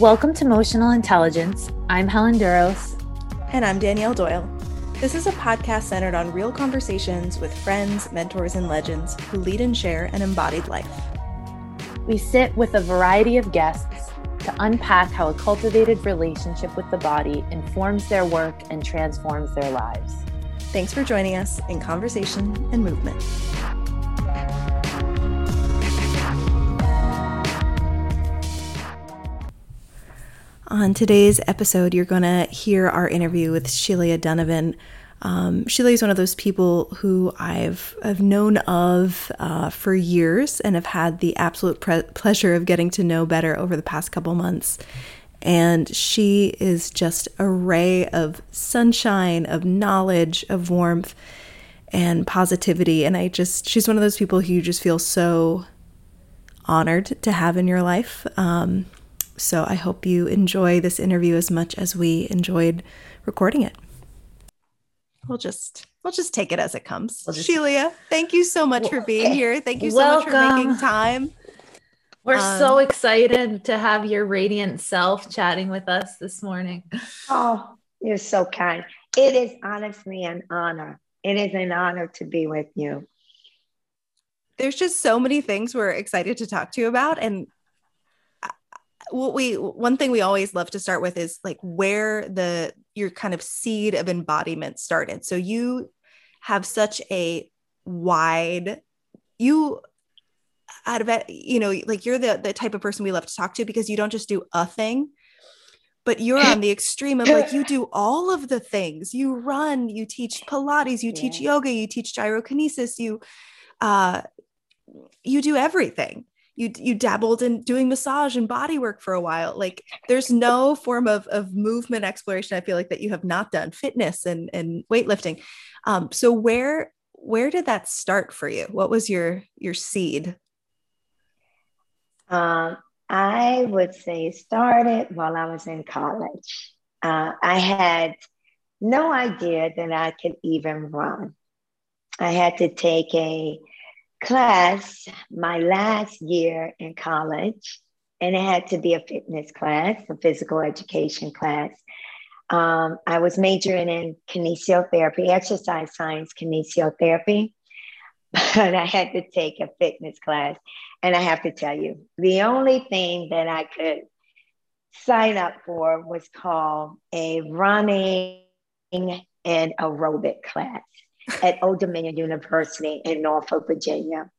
Welcome to Emotional Intelligence. I'm Helen Duros. And I'm Danielle Doyle. This is a podcast centered on real conversations with friends, mentors, and legends who lead and share an embodied life. We sit with a variety of guests to unpack how a cultivated relationship with the body informs their work and transforms their lives. Thanks for joining us in Conversation and Movement. On today's episode, you're going to hear our interview with Sheila Donovan. Um, Sheila is one of those people who I've, I've known of uh, for years and have had the absolute pre- pleasure of getting to know better over the past couple months. And she is just a ray of sunshine, of knowledge, of warmth, and positivity. And I just, she's one of those people who you just feel so honored to have in your life. Um, so I hope you enjoy this interview as much as we enjoyed recording it. We'll just we'll just take it as it comes. We'll just, Sheila, thank you so much for being here. Thank you so Welcome. much for making time. We're um, so excited to have your radiant self chatting with us this morning. Oh, you're so kind. It is honestly an honor. It is an honor to be with you. There's just so many things we're excited to talk to you about. And what we one thing we always love to start with is like where the your kind of seed of embodiment started. So you have such a wide you out of it you know like you're the the type of person we love to talk to because you don't just do a thing but you're on the extreme of like you do all of the things. You run you teach pilates you teach yoga you teach gyrokinesis you uh you do everything you you dabbled in doing massage and body work for a while. Like there's no form of of movement exploration i feel like that you have not done fitness and and weightlifting. Um so where where did that start for you? What was your your seed? Um i would say started while i was in college. Uh, i had no idea that i could even run. I had to take a class my last year in college, and it had to be a fitness class, a physical education class. Um, I was majoring in kinesiotherapy, exercise science kinesiotherapy, but I had to take a fitness class. And I have to tell you, the only thing that I could sign up for was called a running and aerobic class at Old Dominion University in Norfolk, Virginia.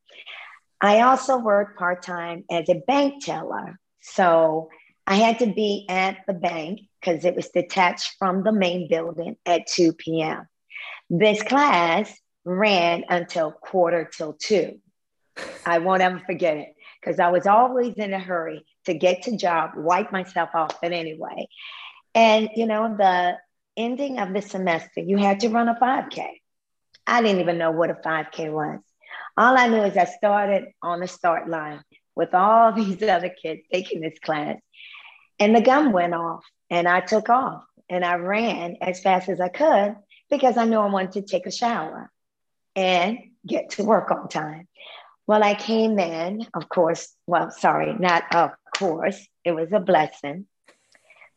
I also worked part time as a bank teller. So I had to be at the bank because it was detached from the main building at 2 p.m. This class ran until quarter till two. I won't ever forget it because I was always in a hurry to get to job, wipe myself off, but anyway. And you know, the ending of the semester, you had to run a 5K. I didn't even know what a 5K was. All I knew is I started on the start line with all these other kids taking this class. And the gun went off and I took off and I ran as fast as I could because I knew I wanted to take a shower and get to work on time. Well, I came in, of course, well, sorry, not of course, it was a blessing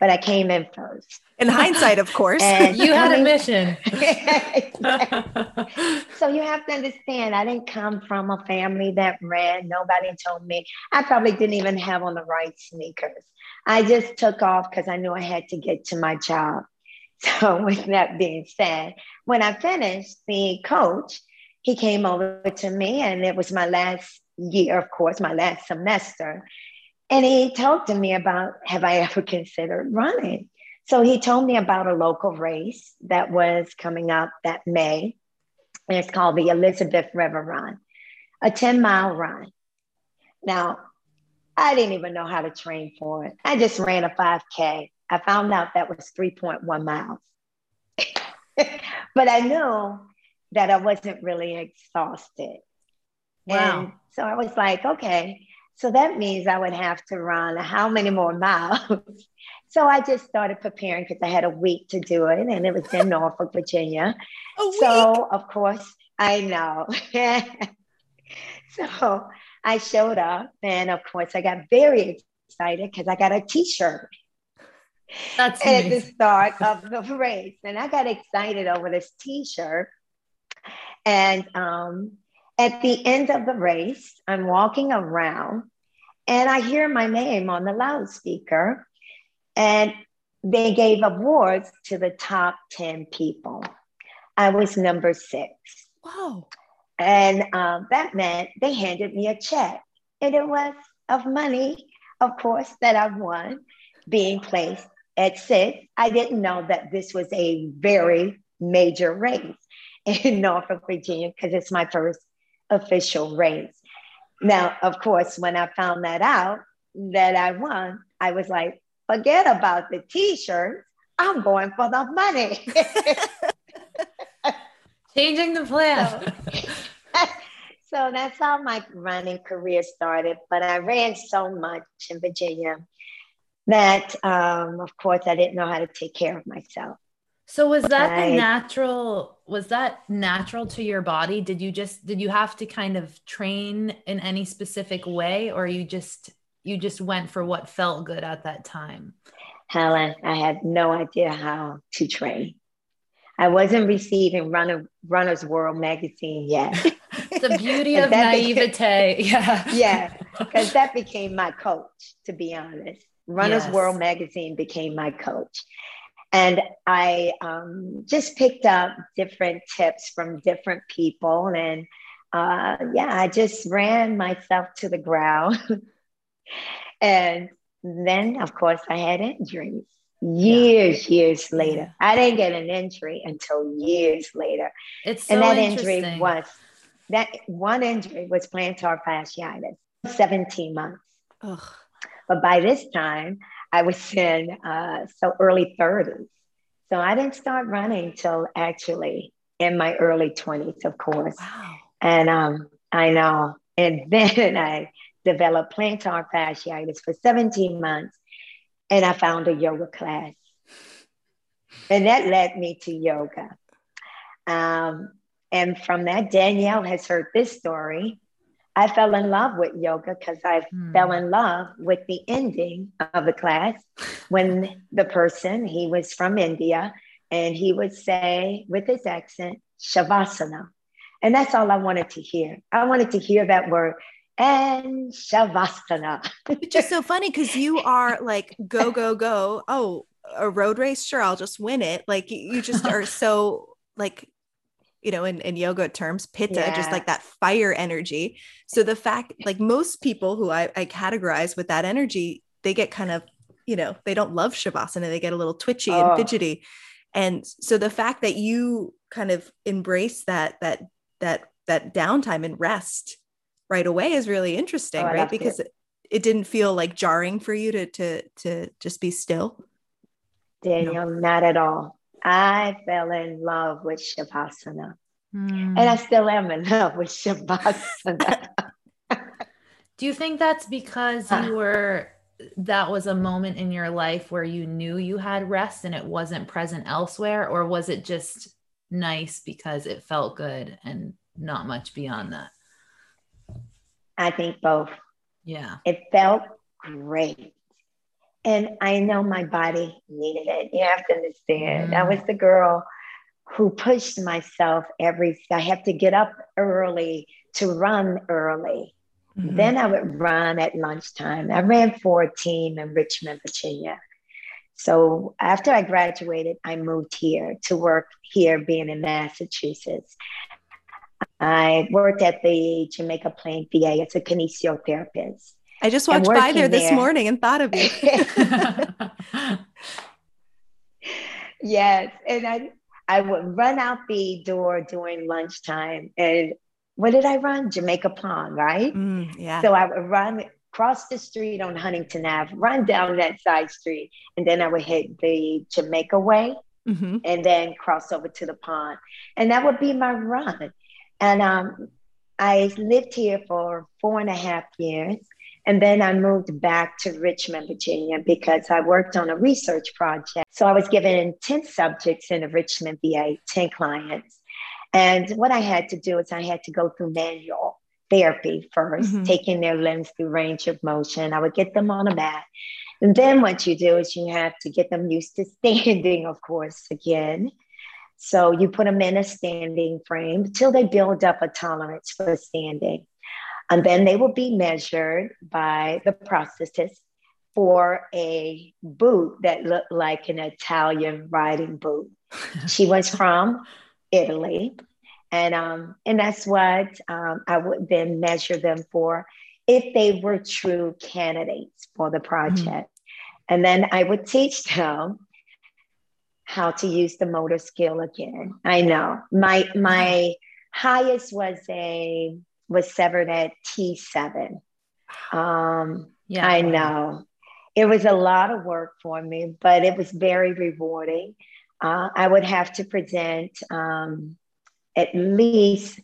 but I came in first. In hindsight, of course. and you had a mission. so you have to understand, I didn't come from a family that ran. Nobody told me. I probably didn't even have on the right sneakers. I just took off because I knew I had to get to my job. So, with that being said, when I finished, the coach, he came over to me, and it was my last year, of course, my last semester. And he talked to me about have I ever considered running? So he told me about a local race that was coming up that May. And it's called the Elizabeth River Run, a 10 mile run. Now, I didn't even know how to train for it. I just ran a 5K. I found out that was 3.1 miles. but I knew that I wasn't really exhausted. Wow. And so I was like, okay, so that means I would have to run how many more miles? so I just started preparing because I had a week to do it, and it was in Norfolk, Virginia. So of course I know. so I showed up, and of course I got very excited because I got a T-shirt. That's at the start of the race, and I got excited over this T-shirt. And um, at the end of the race, I'm walking around, and I hear my name on the loudspeaker, and they gave awards to the top 10 people. I was number six. Wow. And um, that meant they handed me a check. And it was of money, of course, that I won being placed at six. I didn't know that this was a very major race in Norfolk, Virginia, because it's my first official race. Now, of course, when I found that out that I won, I was like, forget about the t-shirts. I'm going for the money. Changing the plan. So, so, that's how my running career started. But I ran so much in Virginia that, um, of course, I didn't know how to take care of myself. So was that the natural was that natural to your body? Did you just did you have to kind of train in any specific way or you just you just went for what felt good at that time? Helen, I had no idea how to train. I wasn't receiving Runner, Runner's World magazine yet. the beauty of naivete. Became, yeah. Yeah. Because that became my coach, to be honest. Runner's yes. World magazine became my coach. And I um, just picked up different tips from different people. And uh, yeah, I just ran myself to the ground. and then, of course, I had injuries years, yeah. years later. I didn't get an injury until years later. It's so and that injury was that one injury was plantar fasciitis, 17 months. Ugh. But by this time, I was in uh, so early 30s. So I didn't start running till actually in my early 20s, of course. Wow. And um, I know. And then I developed plantar fasciitis for 17 months. And I found a yoga class. And that led me to yoga. Um, and from that, Danielle has heard this story. I fell in love with yoga because I hmm. fell in love with the ending of the class when the person, he was from India, and he would say with his accent, Shavasana. And that's all I wanted to hear. I wanted to hear that word and Shavasana. Which is so funny because you are like, go, go, go. Oh, a road race? Sure, I'll just win it. Like you just are so like you know, in, in yoga terms, pitta, yeah. just like that fire energy. So the fact, like most people who I, I categorize with that energy, they get kind of, you know, they don't love shavasana. They get a little twitchy oh. and fidgety. And so the fact that you kind of embrace that, that, that, that downtime and rest right away is really oh, interesting, oh, right? Because it. it didn't feel like jarring for you to, to, to just be still. Danielle, no. not at all. I fell in love with Shavasana. Mm. And I still am in love with Shavasana. Do you think that's because you were, that was a moment in your life where you knew you had rest and it wasn't present elsewhere? Or was it just nice because it felt good and not much beyond that? I think both. Yeah. It felt great. And I know my body needed it. You have to understand. Mm. I was the girl who pushed myself every I have to get up early to run early. Mm-hmm. Then I would run at lunchtime. I ran for a team in Richmond, Virginia. So after I graduated, I moved here to work here, being in Massachusetts. I worked at the Jamaica Plain VA as a kinesiotherapist. I just walked by there this morning and thought of you. yes. And I, I would run out the door during lunchtime. And what did I run? Jamaica Pond, right? Mm, yeah. So I would run cross the street on Huntington Ave, run down that side street, and then I would hit the Jamaica Way mm-hmm. and then cross over to the pond. And that would be my run. And um, I lived here for four and a half years. And then I moved back to Richmond, Virginia, because I worked on a research project. So I was given 10 subjects in the Richmond VA, 10 clients. And what I had to do is I had to go through manual therapy 1st mm-hmm. taking their limbs through range of motion. I would get them on a mat. And then what you do is you have to get them used to standing, of course, again. So you put them in a standing frame until they build up a tolerance for standing. And then they will be measured by the prosthetist for a boot that looked like an Italian riding boot. she was from Italy. And, um, and that's what um, I would then measure them for if they were true candidates for the project. Mm-hmm. And then I would teach them how to use the motor skill again. I know my my highest was a was severed at T7. Um, yeah, I know it was a lot of work for me, but it was very rewarding. Uh, I would have to present um, at least,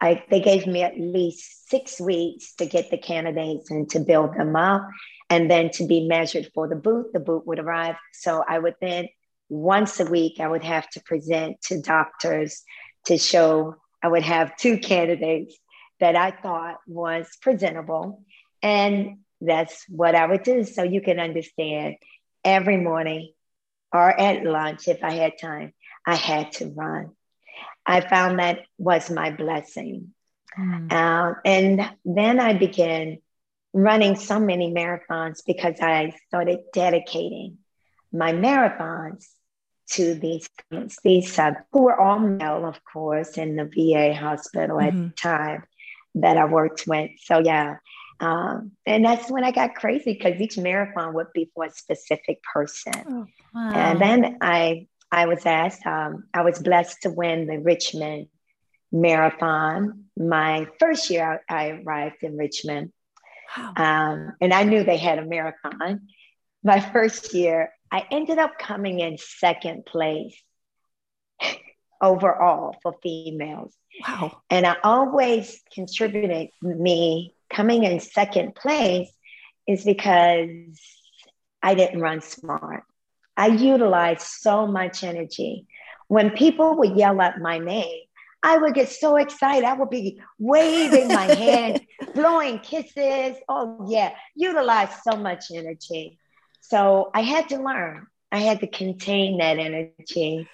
I, they gave me at least six weeks to get the candidates and to build them up and then to be measured for the boot. The boot would arrive. So I would then, once a week, I would have to present to doctors to show I would have two candidates that I thought was presentable. And that's what I would do. So you can understand every morning or at lunch, if I had time, I had to run. I found that was my blessing. Mm. Um, and then I began running so many marathons because I started dedicating my marathons to these these uh, who were all male, of course, in the VA hospital mm-hmm. at the time that I worked with. So yeah, um, and that's when I got crazy because each marathon would be for a specific person. Oh, wow. And then I I was asked, um, I was blessed to win the Richmond Marathon. My first year I, I arrived in Richmond. Wow. Um, and I knew they had a marathon. My first year, I ended up coming in second place overall for females. Wow. And I always contributed me coming in second place is because I didn't run smart. I utilized so much energy. When people would yell at my name, I would get so excited. I would be waving my hand, blowing kisses. Oh, yeah, utilize so much energy. So I had to learn. I had to contain that energy.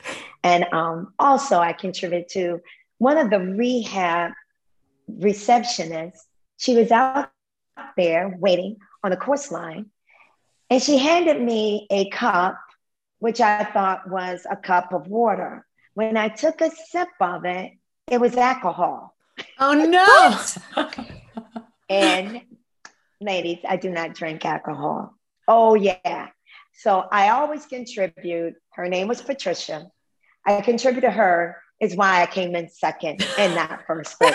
And um, also, I contributed to one of the rehab receptionists she was out there waiting on the course line, and she handed me a cup, which I thought was a cup of water. When I took a sip of it, it was alcohol. Oh no. and ladies, I do not drink alcohol. Oh yeah. So I always contribute. Her name was Patricia. I contribute to her is why I came in second in that first place.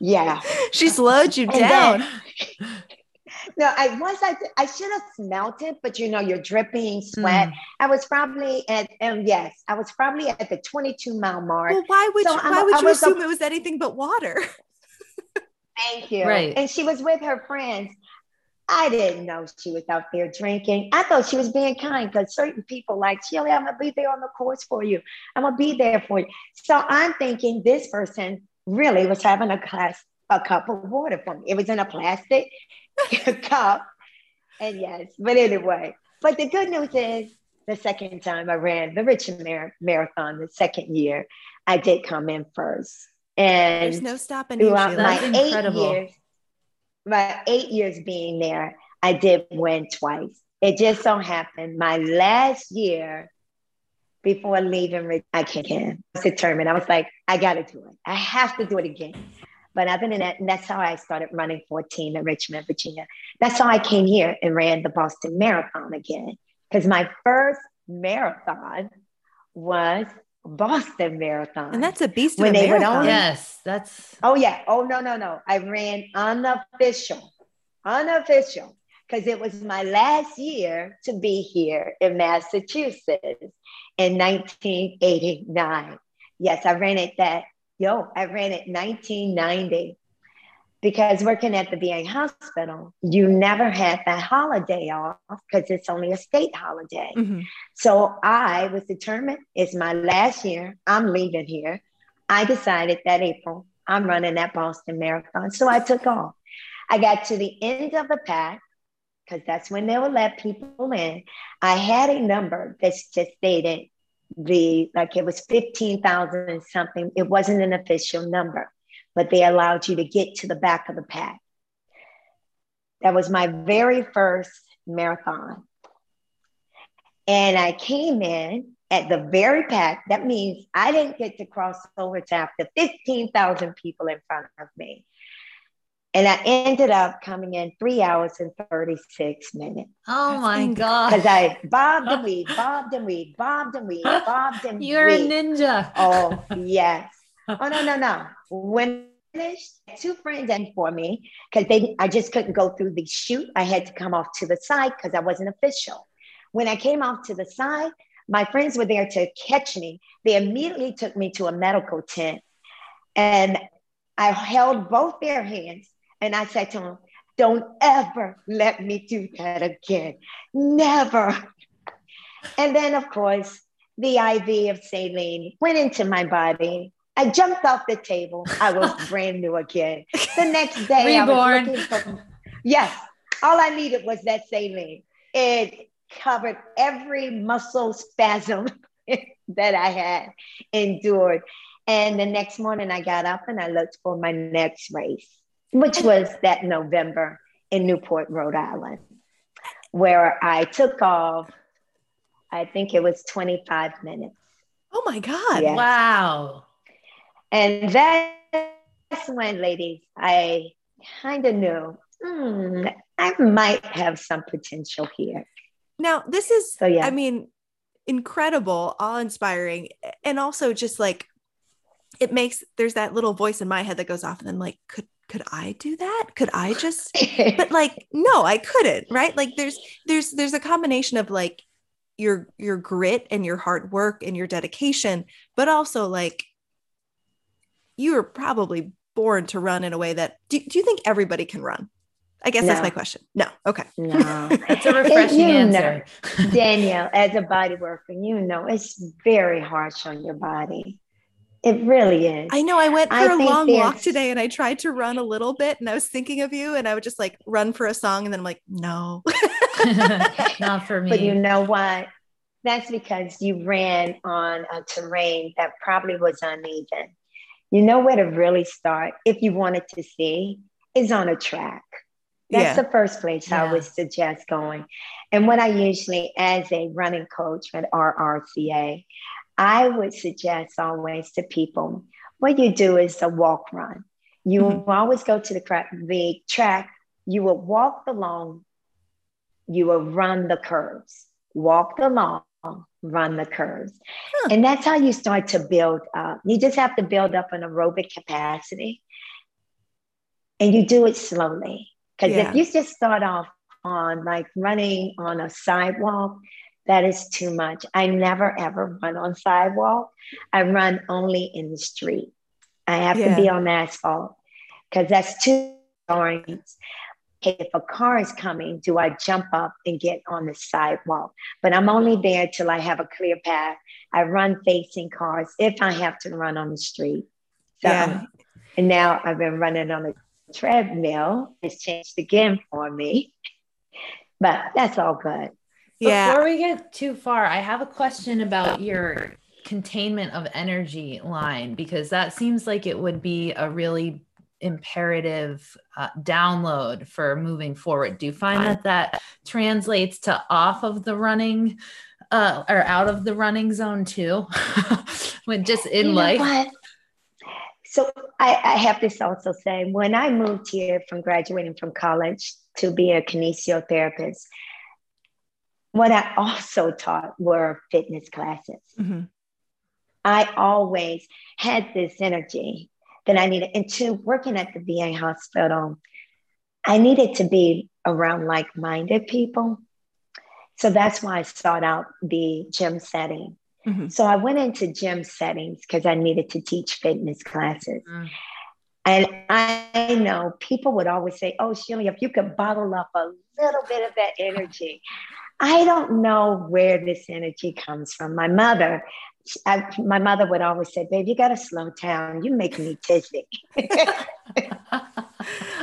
yeah. She slowed you down. Then, no, I was I, I should have smelt it, but you know, you're dripping sweat. Mm. I was probably at um, yes, I was probably at the 22 mile mark. Well, why would so you, why would you assume a, it was anything but water? Thank you. Right. And she was with her friends. I didn't know she was out there drinking. I thought she was being kind because certain people like, Shirley, I'm gonna be there on the course for you. I'm gonna be there for you. So I'm thinking this person really was having a glass, a cup of water for me. It was in a plastic cup. And yes, but anyway, but the good news is the second time I ran the Richmond Mar- Marathon, the second year, I did come in first. And there's no stopping throughout my eight years, my eight years being there, I did win twice. It just so happened my last year before leaving, I can't. I was determined. I was like, I got to do it. I have to do it again. But other than that, and that's how I started running 14 in Richmond, Virginia. That's how I came here and ran the Boston Marathon again. Because my first marathon was Boston Marathon. And that's a beast when they marathon. Would yes, that's. Oh yeah. Oh no no no. I ran unofficial, unofficial, because it was my last year to be here in Massachusetts in 1989. Yes, I ran it that. Yo, I ran it 1990 because working at the VA hospital, you never had that holiday off because it's only a state holiday. Mm-hmm. So I was determined it's my last year. I'm leaving here. I decided that April I'm running that Boston Marathon. So I took off. I got to the end of the pack because that's when they would let people in. I had a number that just stated the like it was 15,000 and something. It wasn't an official number, but they allowed you to get to the back of the pack. That was my very first marathon. And I came in at the very pack. That means I didn't get to cross over to after 15,000 people in front of me. And I ended up coming in three hours and 36 minutes. Oh my God. Because I bobbed and weed, bobbed and weed, bobbed and weed, bobbed and You're weed. a ninja. Oh, yes. Oh, no, no, no. When finished, two friends in for me because they I just couldn't go through the chute. I had to come off to the side because I wasn't official. When I came off to the side, my friends were there to catch me. They immediately took me to a medical tent and I held both their hands and I said to them, Don't ever let me do that again. Never. And then, of course, the IV of saline went into my body. I jumped off the table. I was brand new again. The next day, Reborn. I was for. Yes, all I needed was that saline. It covered every muscle spasm that I had endured. And the next morning, I got up and I looked for my next race which was that November in Newport, Rhode Island, where I took off. I think it was 25 minutes. Oh my God. Yeah. Wow. And that's when, ladies, I kind of knew hmm, I might have some potential here. Now, this is, So, yeah. I mean, incredible, awe inspiring, and also just like it makes there's that little voice in my head that goes off, and then like, could could I do that? Could I just? But like, no, I couldn't. Right? Like, there's there's there's a combination of like your your grit and your hard work and your dedication, but also like you were probably born to run in a way that do, do you think everybody can run? I guess that's my question. No. Okay. no. That's a refreshing You answer. Danielle, as a body worker, you know it's very harsh on your body. It really is. I know I went for I a think long walk today and I tried to run a little bit and I was thinking of you and I would just like run for a song and then I'm like, no. Not for me. But you know what? That's because you ran on a terrain that probably was uneven. You know where to really start if you wanted to see is on a track. That's Yeah. the first place I would suggest going. And what I usually, as a running coach at RRCA, I would suggest always to people what you do is a walk run. You Mhm. always go to the, cra- the track, you will walk the long, you will run the curves, walk along, run the curves. Huh. And that's how you start to build up. You just have to build up an aerobic capacity and you do it slowly. Because Yeah. if you just start off on like running on a sidewalk, that is too much. I never ever run on sidewalk. I run only in the street. I have Yeah. to be on asphalt because that's too boring. Okay, if a car is coming, do I jump up and get on the sidewalk? But I'm only there till I have a clear path. I run facing cars if I have to run on the street. So, Yeah. and now I've been running on a treadmill. It's changed again for me, but that's all good. Yeah. Before we get too far, I have a question about your containment of energy line because that seems like it would be a really imperative uh, download for moving forward. Do you find that that translates to off of the running uh, or out of the running zone too? when just in You life? So I, I have this also say, when I moved here from graduating from college to be a kinesiotherapist, what I also taught were fitness classes. Mhm. I always had this energy that I needed. And two, working at the VA hospital, I needed to be around like minded people. So that's why I sought out the gym setting. Mhm. So I went into gym settings because I needed to teach fitness classes. Mm. And I know people would always say, Oh, Shirley, if you could bottle up a little bit of that energy. I don't know where this energy comes from. My mother, I, my mother would always say, "Babe, you got to slow down. You make me dizzy."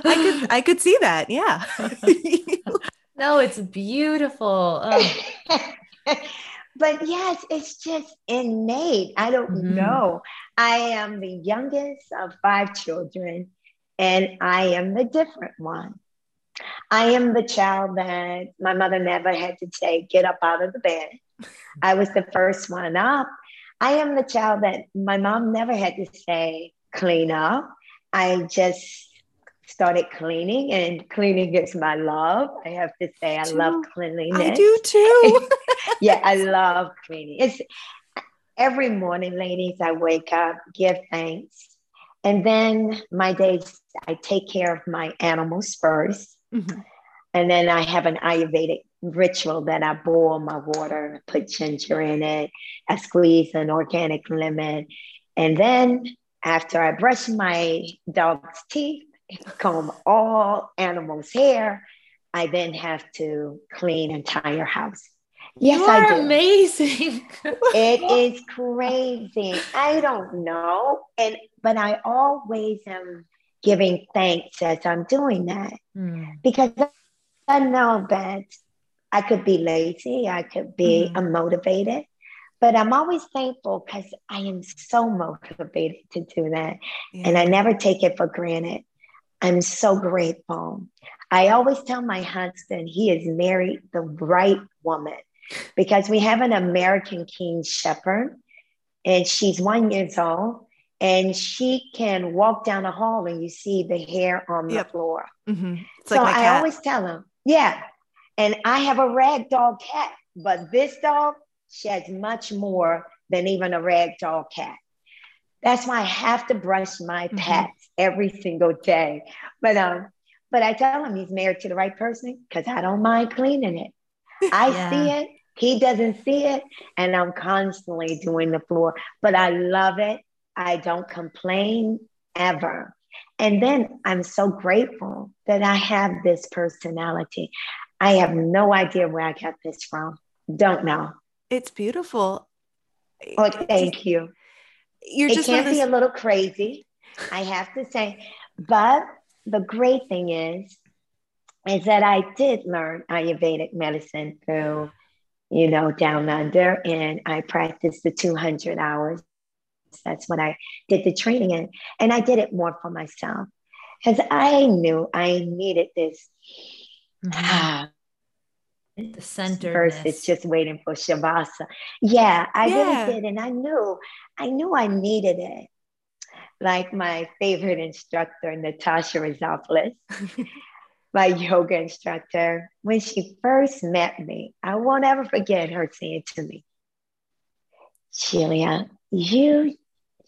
I could I could see that. Yeah. no, it's beautiful. Oh. but yes, it's just innate. I don't mm-hmm. know. I am the youngest of five children, and I am the different one. I am the child that my mother never had to say, get up out of the bed. I was the first one up. I am the child that my mom never had to say, clean up. I just started cleaning, and cleaning is my love. I have to say, I too. love cleanliness. I do too. yeah, I love cleaning. It's every morning, ladies, I wake up, give thanks. And then my days, I take care of my animals 1st mm-hmm. And then I have an Ayurvedic ritual that I boil my water, put ginger in it, I squeeze an organic lemon. And then after I brush my dog's teeth, comb all animals' hair, I then have to clean entire house. Yes, you are I do. amazing. it is crazy. I don't know. And but I always am giving thanks as I'm doing that. Mm. Because I know that I could be lazy, I could be mm. unmotivated, but I'm always thankful because I am so motivated to do that. Yeah. And I never take it for granted. I'm so grateful. I always tell my husband he is married the right woman because we have an American King Shepherd and she's one years old and she can walk down the hall and you see the hair on the floor. Mm-hmm. So like I always tell him, yeah. And I have a Ragdoll cat, but this dog sheds much more than even a Ragdoll cat. That's why I have to brush my mm-hmm. pets every single day. But um, but I tell him he's married to the right person because I don't mind cleaning it. I yeah. see it, he doesn't see it, and I'm constantly doing the floor. But I love it. I don't complain ever. And then I'm so grateful that I have this personality. I have no idea where I got this from. Don't know. It's beautiful. Oh, thank you. You're it just can be a little crazy, I have to say. But the great thing is, is that I did learn Ayurvedic medicine through, you know, down under, and I practiced the 200 hours that's what I did the training in. And I did it more for myself because I knew I needed this. Mm-hmm. the center first is just waiting for Shavasana. Yeah, I yeah. really did. And I knew, I knew I needed it. Like my favorite instructor, Natasha Rizopoulos, my yoga instructor, when she first met me, I won't ever forget her saying to me, Sheila, you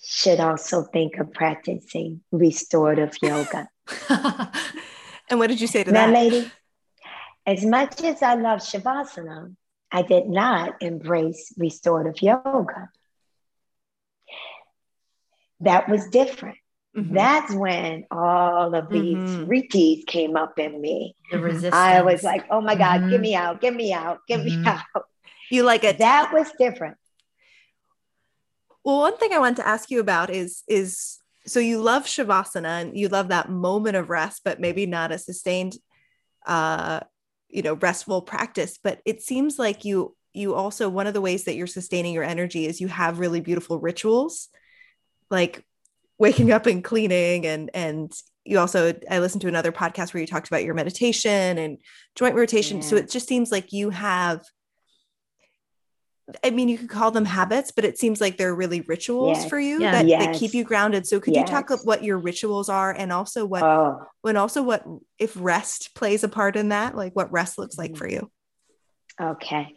should also think of practicing restorative yoga. and what did you say to now, that? lady, as much as I love Shavasana, I did not embrace restorative yoga. That was different. Mm-hmm. That's when all of these mm came up in me. The resistance. I was like, oh my God, mm-hmm. get me out, get me out, get me out. You like it? That was different. Well, one thing I want to ask you about is is so you love shavasana and you love that moment of rest, but maybe not a sustained, uh, you know, restful practice. But it seems like you you also one of the ways that you're sustaining your energy is you have really beautiful rituals, like waking up and cleaning and and you also i listened to another podcast where you talked about your meditation and joint rotation yeah. so it just seems like you have I mean, you could call them habits, but it seems like they're really rituals yes. for you yeah. that, yes. that, keep you grounded. So could yes. you talk about what your rituals are and also what oh. when also what if rest plays a part in that, like what rest looks like mm-hmm. for you? Okay.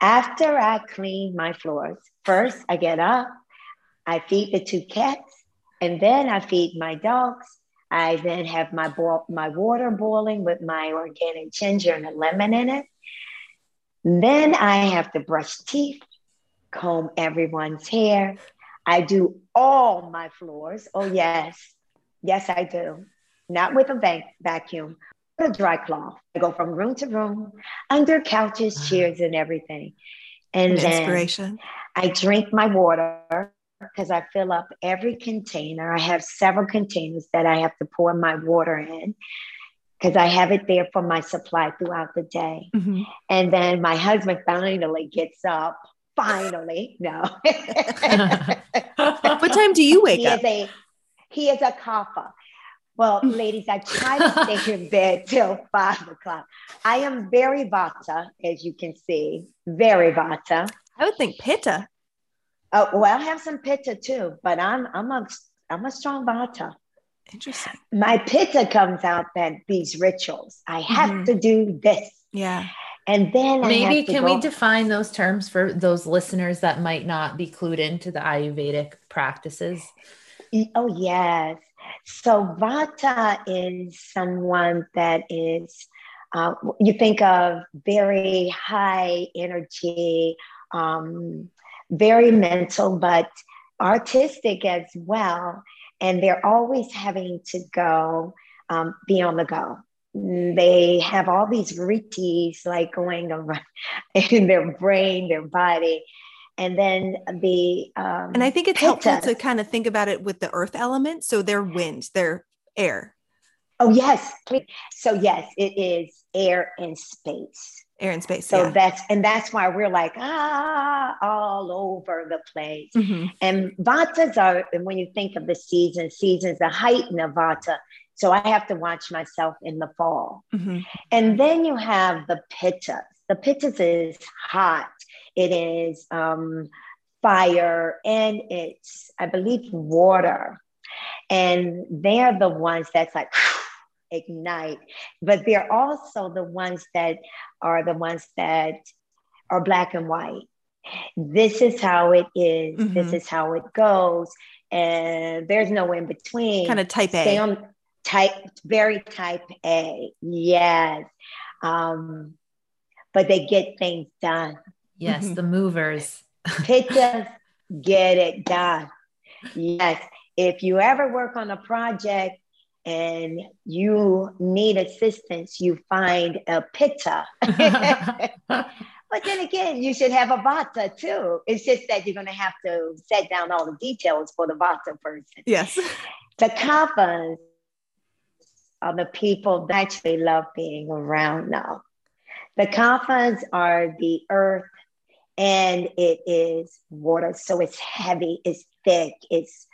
After I clean my floors, first I get up, I feed the two cats, and then I feed my dogs. I then have my bo- my water boiling with my organic ginger and a lemon in it. Then I have to brush teeth, comb everyone's hair. I do all my floors. Oh, yes. Yes, I do. Not with a vac- vacuum, but a dry cloth. I go from room to room, under couches, uh-huh. chairs, and everything. And then inspiration. I drink my water because I fill up every container. I have several containers that I have to pour my water in because I have it there for my supply throughout the day. Mm-hmm. And then my husband finally gets up. Finally, no. what time do you wake he up? Is a, he is a kapha. Well, ladies, I try to stay in bed till five o'clock. I am very vata, as you can see, very vata. I would think pitta. Oh, well, I have some pitta too, but I'm I'm a I'm a strong vata. Interesting. My pitta comes out that these rituals. I have mm-hmm. to do this. Yeah. And then maybe can go- we define those terms for those listeners that might not be clued into the Ayurvedic practices? Oh yes. So Vata is someone that is, uh, you think of very high energy, um, very mental, but artistic as well. And they're always having to go, um, be on the go. They have all these vrittis like going around in their brain, their body and then the um, and i think it's helpful to kind of think about it with the earth element. So they're wind they're air. Oh yes. So yes it is air and space air and space so yeah. that's and that's why we're like ah all over the place mm-hmm. and vatas are and when you think of the season seasons the height of vata so i have to watch myself in the fall mm-hmm. and then you have the pittas the pittas is hot it is um, fire, and it's, I believe, water. And they're the ones that's like, ignite. But they're also the ones that are the ones that are black and white. This is how it is. Mm-hmm. This is how it goes. And there's no in between. Kind of type A. Stay on type, very type A. Yes. Um, but they get things done. Yes, mm-hmm. the movers. Pittas get it done. Yes. If you ever work on a project and you need assistance, you find a pitta. but then again, you should have a vata too. It's just that you're going to have to set down all the details for the vata person. Yes. The kaphas are the people that actually love being around now. The kaphas are the earth and it is water. So it's heavy, it's thick, it's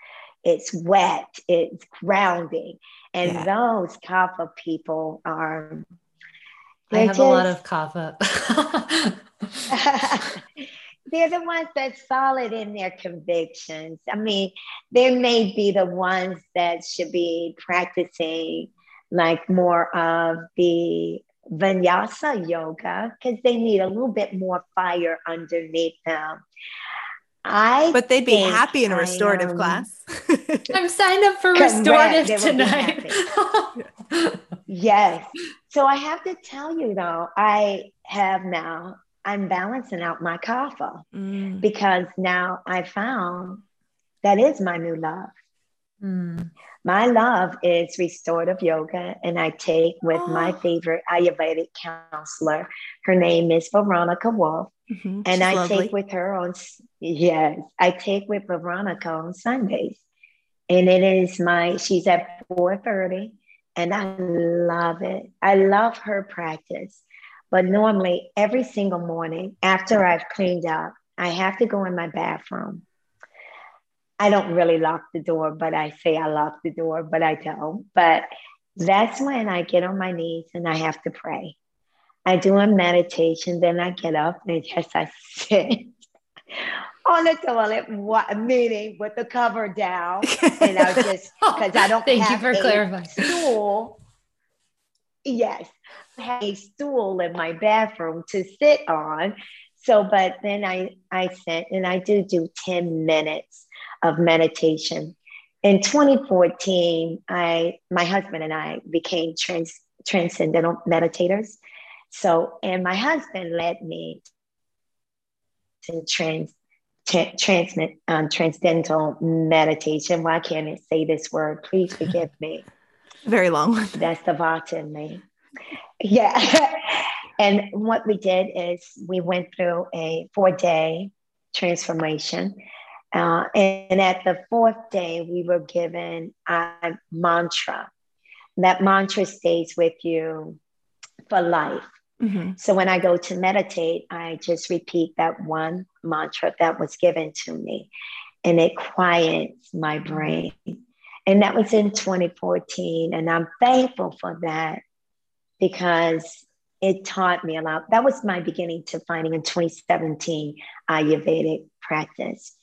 it's wet, it's grounding. And yeah. those kapha people are I have just, a lot of kapha. they're the ones that's solid in their convictions. I mean, they may be the ones that should be practicing like more of the vinyasa yoga because they need a little bit more fire underneath them. I but they'd be happy in a restorative class. I'm signed up for restorative tonight. yes. So I have to tell you though, I have now, I'm balancing out my kapha mm. because now I found that is my new love. Mm. My love is restorative yoga, and I take with oh. my favorite Ayurvedic counselor. Her name is Veronica Wolf. Mm-hmm. And She's I lovely. take with her on, yes, I take with Veronica on Sundays. And it is my, she's at 4.30 and I love it. I love her practice. But normally every single morning after I've cleaned up, I have to go in my bathroom I don't really lock the door, but I say I lock the door, but I don't. But that's when I get on my knees and I have to pray. I do a meditation, then I get up and just I sit on the toilet, what, meaning with the cover down, and I just oh, because I don't thank have you for a clarifying stool. Yes, I have a stool in my bathroom to sit on. So, but then I I sit and I do do ten minutes of meditation. In 2014, I my husband and I became trans, transcendental meditators. So, and my husband led me to trans tra- transmit um, transcendental meditation. Why can't I say this word? Please forgive me. Very long one. That's the Vata in me. Yeah. and what we did is we went through a four day transformation. Uh, and at the fourth day, we were given a mantra. That mantra stays with you for life. Mm-hmm. So when I go to meditate, I just repeat that one mantra that was given to me, and it quiets my brain. And that was in 2014. And I'm thankful for that because it taught me a lot. That was my beginning to finding in 2017 Ayurvedic practice.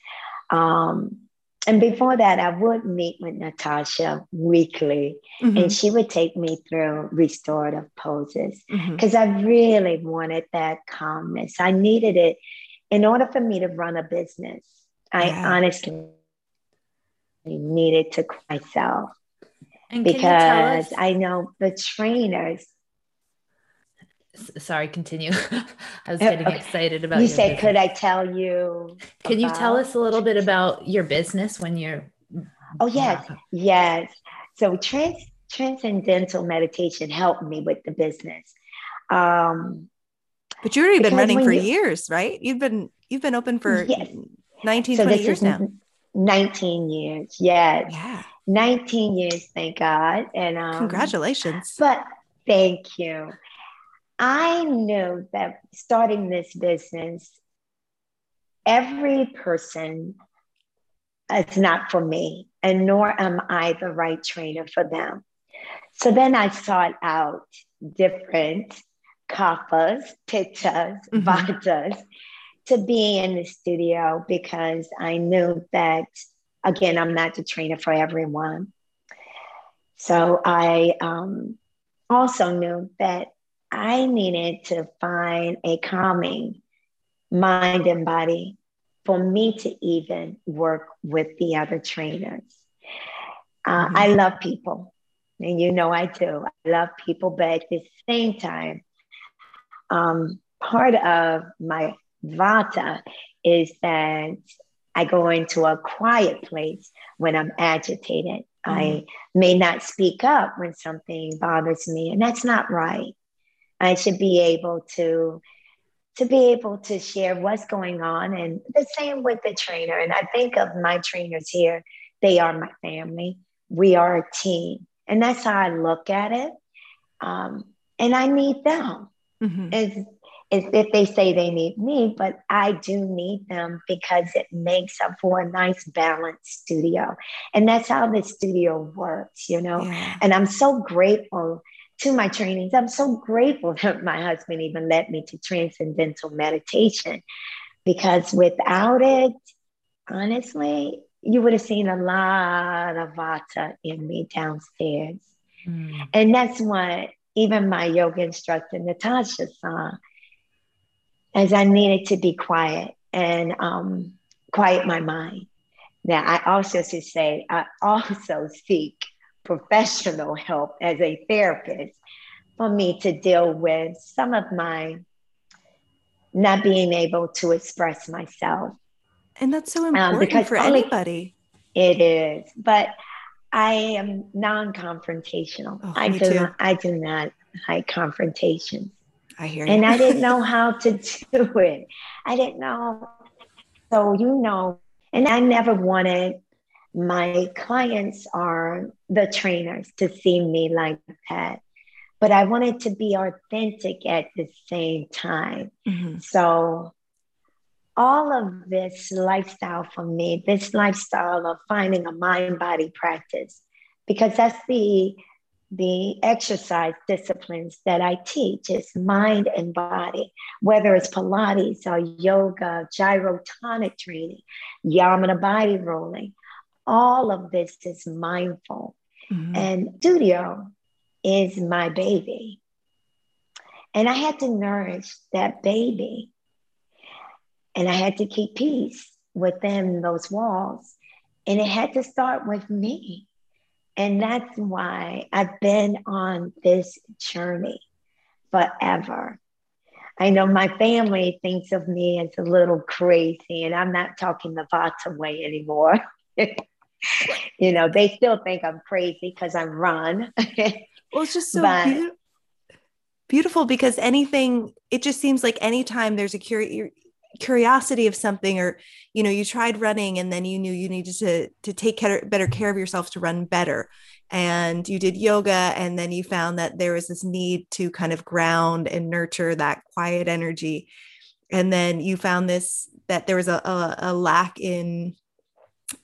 Um, and before that, I would meet with Natasha weekly, mm-hmm. and she would take me through restorative poses because mm-hmm. I really wanted that calmness. I needed it in order for me to run a business. I honestly needed to myself because I know the trainers sorry continue. I was getting okay. excited about you said business. could i tell you can about... you tell us a little bit about your business when you're oh yes. yes. So trans transcendental meditation helped me with the business. Um but you've already been running for you, years right? You've been you've been open for yes. 19 so 20 years now. 19 years. Yes. Yeah. 19 years thank god. And um, congratulations. but thank you I knew that starting this business, every person is not for me, and nor am I the right trainer for them. So then I sought out different kaphas, pittas, mm-hmm. vatas to be in the studio because I knew that, again, I'm not the trainer for everyone. So I um, also knew that I needed to find a calming mind and body for me to even work with the other trainers. Uh, mm-hmm. I love people, and you know I do. I love people, but at the same time, um, part of my vata is that I go into a quiet place when I'm agitated. Mm-hmm. I may not speak up when something bothers me, and that's not right. I should be able to to be able to share what's going on. And the same with the trainer. And i think of my trainers here. They are my family. We are a team. And that's how i look at it. Um, and i need them. Mm-hmm. as, as if they say they need me but i do need them because it makes up for a nice balanced studio. And that's how the studio works you know? Yeah. and i'm so grateful to my trainings. I'm so grateful that my husband even led me to transcendental meditation because without it, honestly, you would have seen a lot of vata in me downstairs. Mm. And that's what even my yoga instructor, Natasha, saw as I needed to be quiet and um, quiet my mind. Now, I also should say, I also seek professional help as a therapist for me to deal with some of my not being able to express myself. And that's so um, important um, because for anybody. It is, but I am non-confrontational. Oh, I do not, I do not like confrontations. I hear you. And I didn't know how to do it. I didn't know. So you know, and I never wanted my clients are the trainers to see me like that. But I wanted to be authentic at the same time. Mm-hmm. So, all of this lifestyle for me, this lifestyle of finding a mind body practice, because that's the the exercise disciplines that I teach is mind and body, whether it's Pilates or yoga, gyrotonic training, Yamuna body rolling all of this is mindful. Mm-hmm. And studio is my baby. And I had to nourish that baby. And I had to keep peace within those walls. And it had to start with me. And that's why I've been on this journey forever. I know my family thinks of me as a little crazy, and I'm not talking the Vata way anymore. you know, they still think I'm crazy because I run. well, it's just so but, beautiful. beautiful because anything, it just seems like anytime there's a curiosity of something or you know you tried running and then you knew you needed to to take care, better care of yourself to run better and you did yoga and then you found that there was this need to kind of ground and nurture that quiet energy and then you found this that there was a, a, a lack in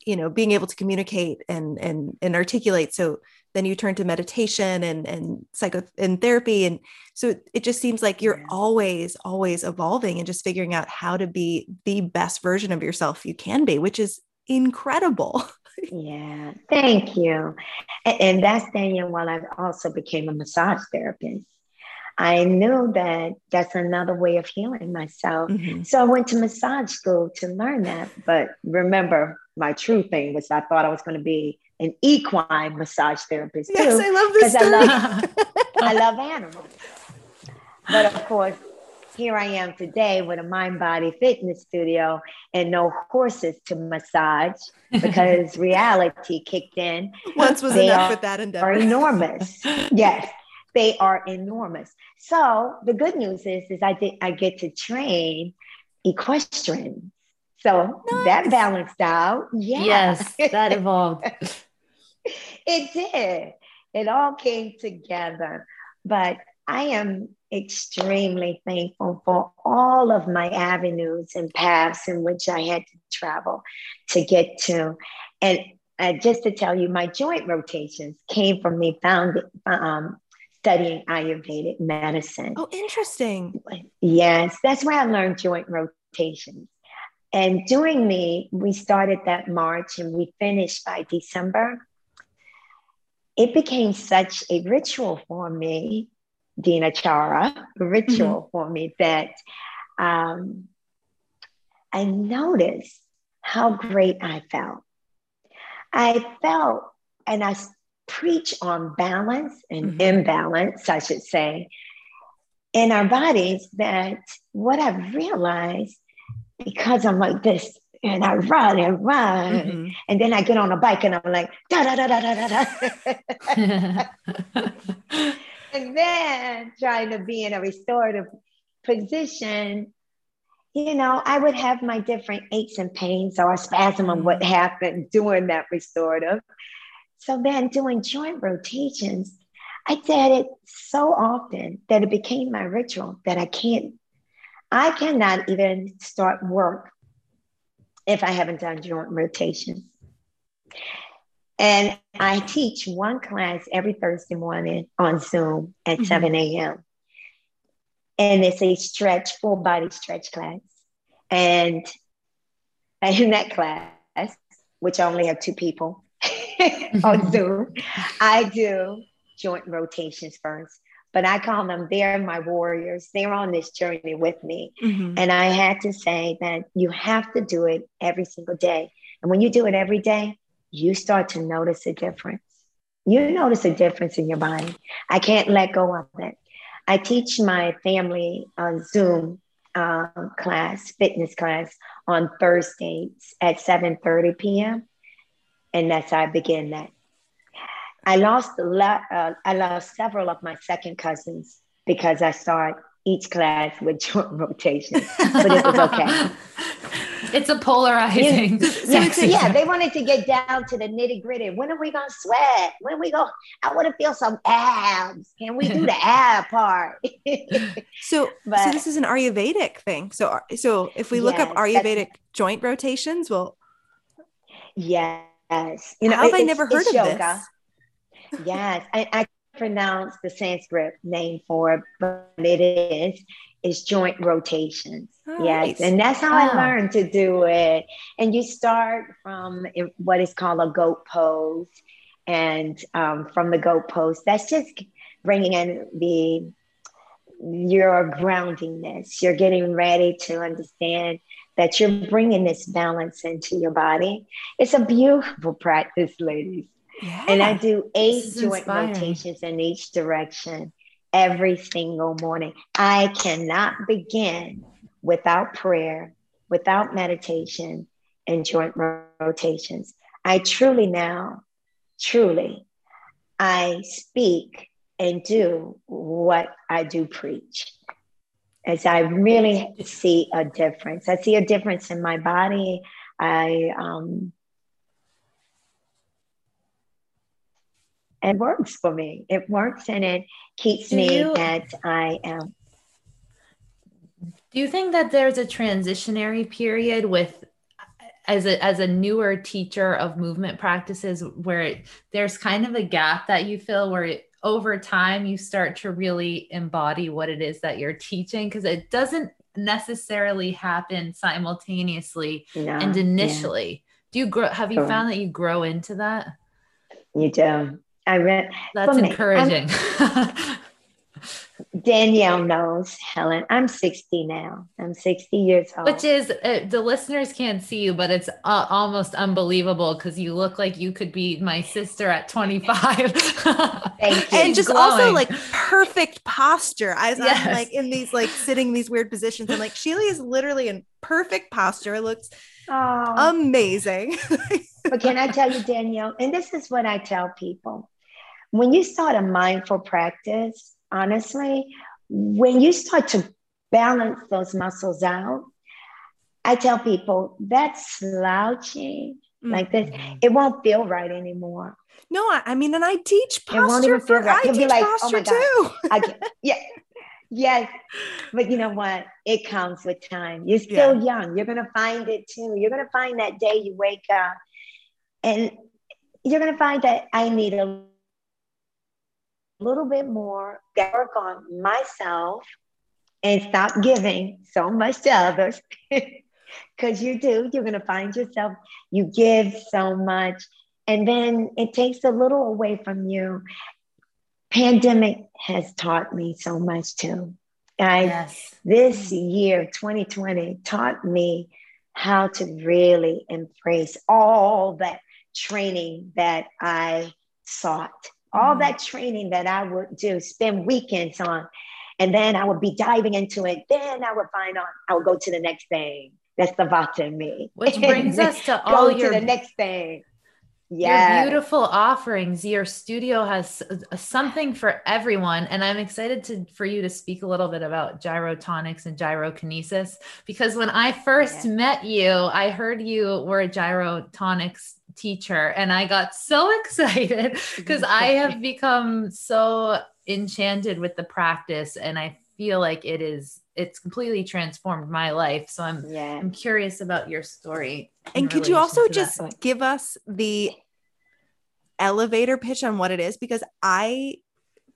you know being able to communicate and and and articulate. So then you turn to meditation and and psycho and therapy. And so it just seems like you're always always evolving and just figuring out how to be the best version of yourself you can be which is incredible. Yeah. Thank you. And, and that's Danielle while i also became a massage therapist I knew that that's another way of healing myself. Mm-hmm. So I went to massage school to learn that. But remember, my true thing was I thought I was going to be an equine massage therapist yes, too. I love this. I love, I love animals. But of course, here I am today with a mind body fitness studio and no horses to massage because reality kicked in. Once was they enough are, with that endeavor. Are enormous. yes, they are enormous. So the good news is, is I did I get to train equestrian. So nice. that balanced out. Yeah. Yes, that evolved. it did. It all came together. But I am extremely thankful for all of my avenues and paths in which I had to travel to get to. And uh, just to tell you, my joint rotations came from me found, um, studying Ayurvedic medicine. Oh, interesting. Yes, that's where I learned joint rotations. And doing the, we started that March and we finished by December. It became such a ritual for me, Dinacharya, a ritual mm-hmm. for me that um, I noticed how great I felt. I felt, and I preach on balance and mm-hmm. imbalance, I should say, in our bodies. That what I've realized because I'm like this and I run and run. Mm-hmm. And then I get on a bike and I'm like, da da da da da da da. and then trying to be in a restorative position, you know, I would have my different aches and pains or spasm of what mm-hmm. happened doing that restorative. So then doing joint rotations, I did it so often that it became my ritual that I can't, I cannot even start work if I haven't done joint rotations. And I teach one class every Thursday morning on Zoom at mm-hmm. 7 a.m. And it's a stretch, full body stretch class. And in that class, which I only have two people, on Zoom. I do joint rotations first, but I call them, they're my warriors. They're on this journey with me. Mm-hmm. And I had to say that you have to do it every single day. And when you do it every day, you start to notice a difference. You notice a difference in your body. I can't let go of it. I teach my family on Zoom um, class, fitness class on Thursdays at 7:30 p.m and that's how I began that. I lost a lot. Uh, I lost several of my second cousins because I started each class with joint rotation, but it was okay. it's a polarizing. Yeah, yeah, yeah, they wanted to get down to the nitty gritty. When are we gonna sweat? When we go? I want to feel some abs. Can we do the ab part? so, but, so this is an Ayurvedic thing. So, so if we look yes, up Ayurvedic joint rotations, well, yeah, Yes. You know, How have I never heard of yoga. this? yes. I, I pronounce the Sanskrit name for it, but it is. It's joint rotations. Oh, yes. And that's how wow. I learned to do it. And you start from what is called a goat pose. And um, from the goat pose, that's just bringing in the your groundingness. You're getting ready to understand that you're bringing this balance into your body. It's a beautiful practice, ladies. Yeah, and I do eight joint inspiring. rotations in each direction every single morning. I cannot begin without prayer, without meditation, and joint rotations. I truly now, truly, I speak and do what I do preach. I really see a difference. I see a difference in my body. I um, it works for me. It works and it keeps Do me you, at I am. Do you think that there's a transitionary period with as a as a newer teacher of movement practices where it, there's kind of a gap that you feel where it, over time you start to really embody what it is that you're teaching because it doesn't necessarily happen simultaneously no, and initially. Yeah. Do you grow have you found that you grow into that? You do. I read that's encouraging. Danielle knows, Helen. I'm 60 now. I'm 60 years old. Which is, uh, the listeners can't see you, but it's uh, almost unbelievable because you look like you could be my sister at 25. Thank you. And just glowing. also like perfect posture. I was yes. like in these, like sitting in these weird positions. And like Sheila is literally in perfect posture. It looks oh. amazing. but can I tell you, Danielle? And this is what I tell people when you start a mindful practice, honestly, when you start to balance those muscles out, I tell people that slouching mm-hmm. like this, it won't feel right anymore. No, I, I mean, and I teach posture. It won't even feel right. You'll be like, oh my God. I, yeah. Yes. But you know what? It comes with time. You're still yeah. young. You're going to find it too. You're going to find that day you wake up and you're going to find that I need a little bit more, work on myself and stop giving so much to others. Because you do, you're going to find yourself, you give so much, and then it takes a little away from you. Pandemic has taught me so much too. I, yes. This year, 2020, taught me how to really embrace all that training that I sought all mm-hmm. that training that I would do, spend weekends on, and then I would be diving into it. Then I would find on, I would go to the next thing. That's the Vata in me. Which brings us to all your to the next thing. Yeah. Your beautiful offerings. Your studio has something for everyone. And I'm excited to for you to speak a little bit about gyrotonics and gyrokinesis. Because when I first yeah. met you, I heard you were a gyrotonics teacher and I got so excited because I have become so enchanted with the practice and I feel like it is it's completely transformed my life. So I'm yeah. I'm curious about your story. And could you also just that. give us the elevator pitch on what it is because I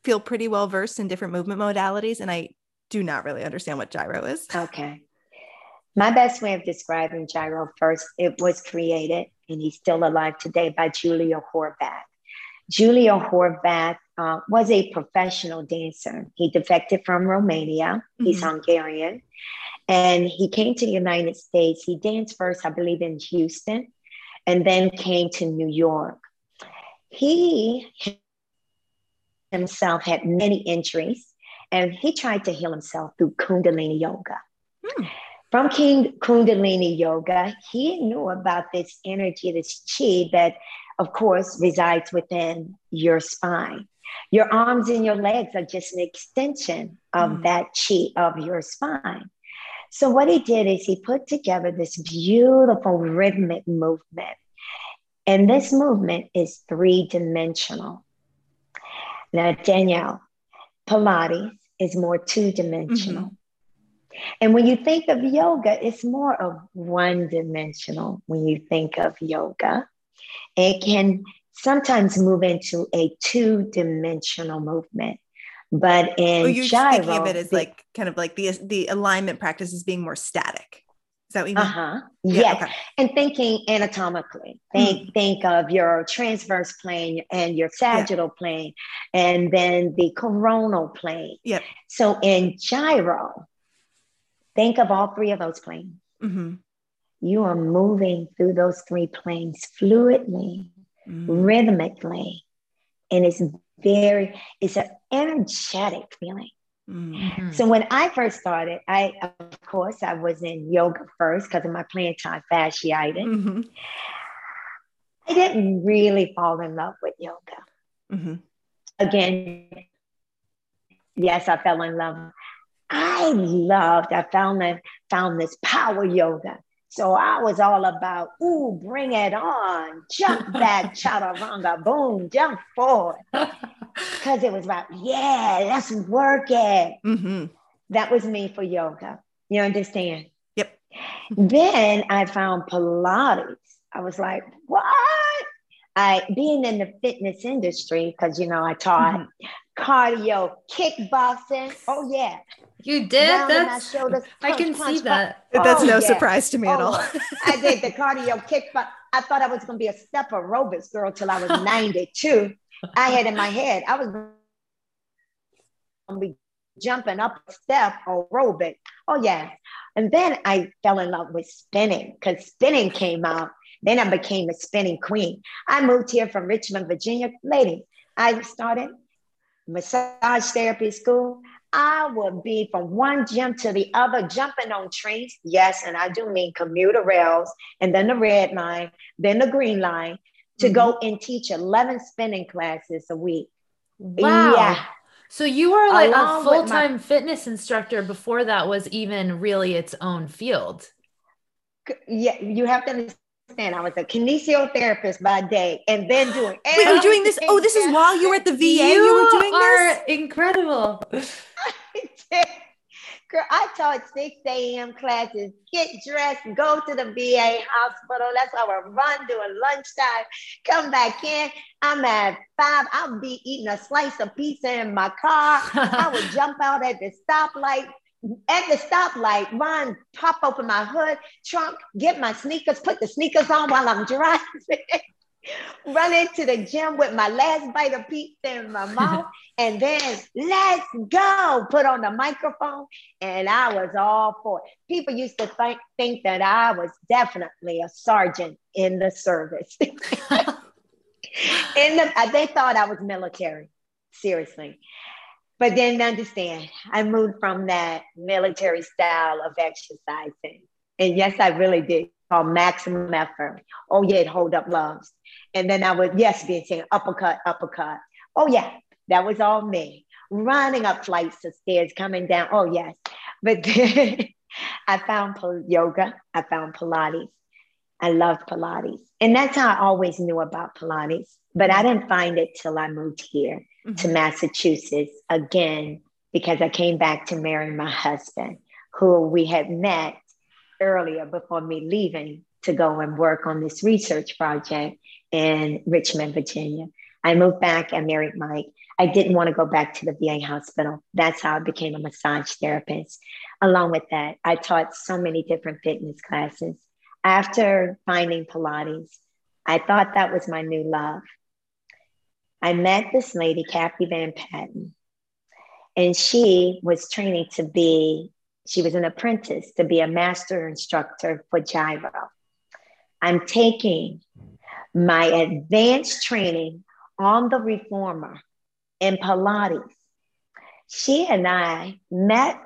feel pretty well versed in different movement modalities and I do not really understand what gyro is. Okay. My best way of describing gyro first, it was created and he's still alive today by Juliu Horvath. Juliu Horvath uh, was a professional dancer. He defected from Romania. Mm-hmm. He's Hungarian. And he came to the United States. He danced first, I believe, in Houston, and then came to New York. He himself had many injuries, and he tried to heal himself through Kundalini Yoga. Hmm. From King Kundalini Yoga, he knew about this energy, this chi that, of course, resides within your spine. Your arms and your legs are just an extension of mm. that chi of your spine. So, what he did is he put together this beautiful rhythmic movement. And this movement is three dimensional. Now, Danielle, Pilates is more two dimensional. Mm-hmm. And when you think of yoga, it's more of one dimensional when you think of yoga. It can sometimes move into a two dimensional movement. But in oh, you're gyro, thinking of it as the, like kind of like the the alignment practice is being more static. Is that what you mean? Uh-huh. Yeah, yes. Okay. And thinking anatomically. Think mm. think of your transverse plane and your sagittal yeah. plane and then the coronal plane. Yep. So in gyro, Think of all three of those planes. Mm-hmm. You are moving through those three planes fluidly, mm-hmm. rhythmically, and it's very, it's an energetic feeling. Mm-hmm. So when I first started, I of course I was in yoga first because of my plantar fasciitis. Mm-hmm. I didn't really fall in love with yoga. Mm-hmm. Again, yes, I fell in love I loved, I found that found this power yoga. So I was all about, ooh, bring it on, jump back, chaturanga, boom, jump forward. Because it was about, yeah, let's work it. Mm-hmm. That was me for yoga. You understand? Yep. then I found Pilates. I was like, what? I being in the fitness industry, because you know, I taught mm-hmm. cardio, kickboxing. Oh yeah. You did? That's shoulders, punch, I can punch, see that. That's oh, no yeah. surprise to me oh, at all. I did the cardio kick, but I thought I was gonna be a step aerobics girl till I was 92. I had in my head, I was gonna be jumping up a step aerobic. Oh yeah. And then I fell in love with spinning because spinning came out. Then I became a spinning queen. I moved here from Richmond, Virginia. Lady, I started massage therapy school. I would be from one gym to the other, jumping on trains. Yes, and I do mean commuter rails, and then the red line, then the green line, to mm-hmm. go and teach 11 spinning classes a week. Wow. Yeah. So you were like Along a full time my- fitness instructor before that was even really its own field. Yeah, you have to understand. I was a kinesiotherapist by day, and then doing. Wait, you're doing this? Oh, this is while you were at the VA. You, you were doing are this. Incredible. Girl, I taught 6 a.m. classes, get dressed, go to the VA hospital. That's how I run during lunchtime. Come back in. I'm at five. I'll be eating a slice of pizza in my car. I would jump out at the stoplight. At the stoplight, run, pop open my hood, trunk, get my sneakers, put the sneakers on while I'm driving. run into the gym with my last bite of pizza in my mouth, and then let's go. Put on the microphone, and I was all for it. People used to think, think that I was definitely a sergeant in the service. in the, they thought I was military, seriously. But then understand, I moved from that military style of exercising. And yes, I really did call maximum effort. Oh yeah, hold up loves. And then I would, yes, be saying uppercut, uppercut. Oh yeah, that was all me. Running up flights of stairs, coming down. Oh yes. But then I found yoga. I found Pilates. I loved Pilates. And that's how I always knew about Pilates. But I didn't find it till I moved here mm-hmm. to Massachusetts again, because I came back to marry my husband, who we had met earlier before me leaving to go and work on this research project in Richmond, Virginia. I moved back and married Mike. I didn't want to go back to the VA hospital. That's how I became a massage therapist. Along with that, I taught so many different fitness classes. After finding Pilates, I thought that was my new love. I met this lady, Kathy Van Patten, and she was training to be she was an apprentice to be a master instructor for gyro. I'm taking my advanced training on the reformer in Pilates. She and I met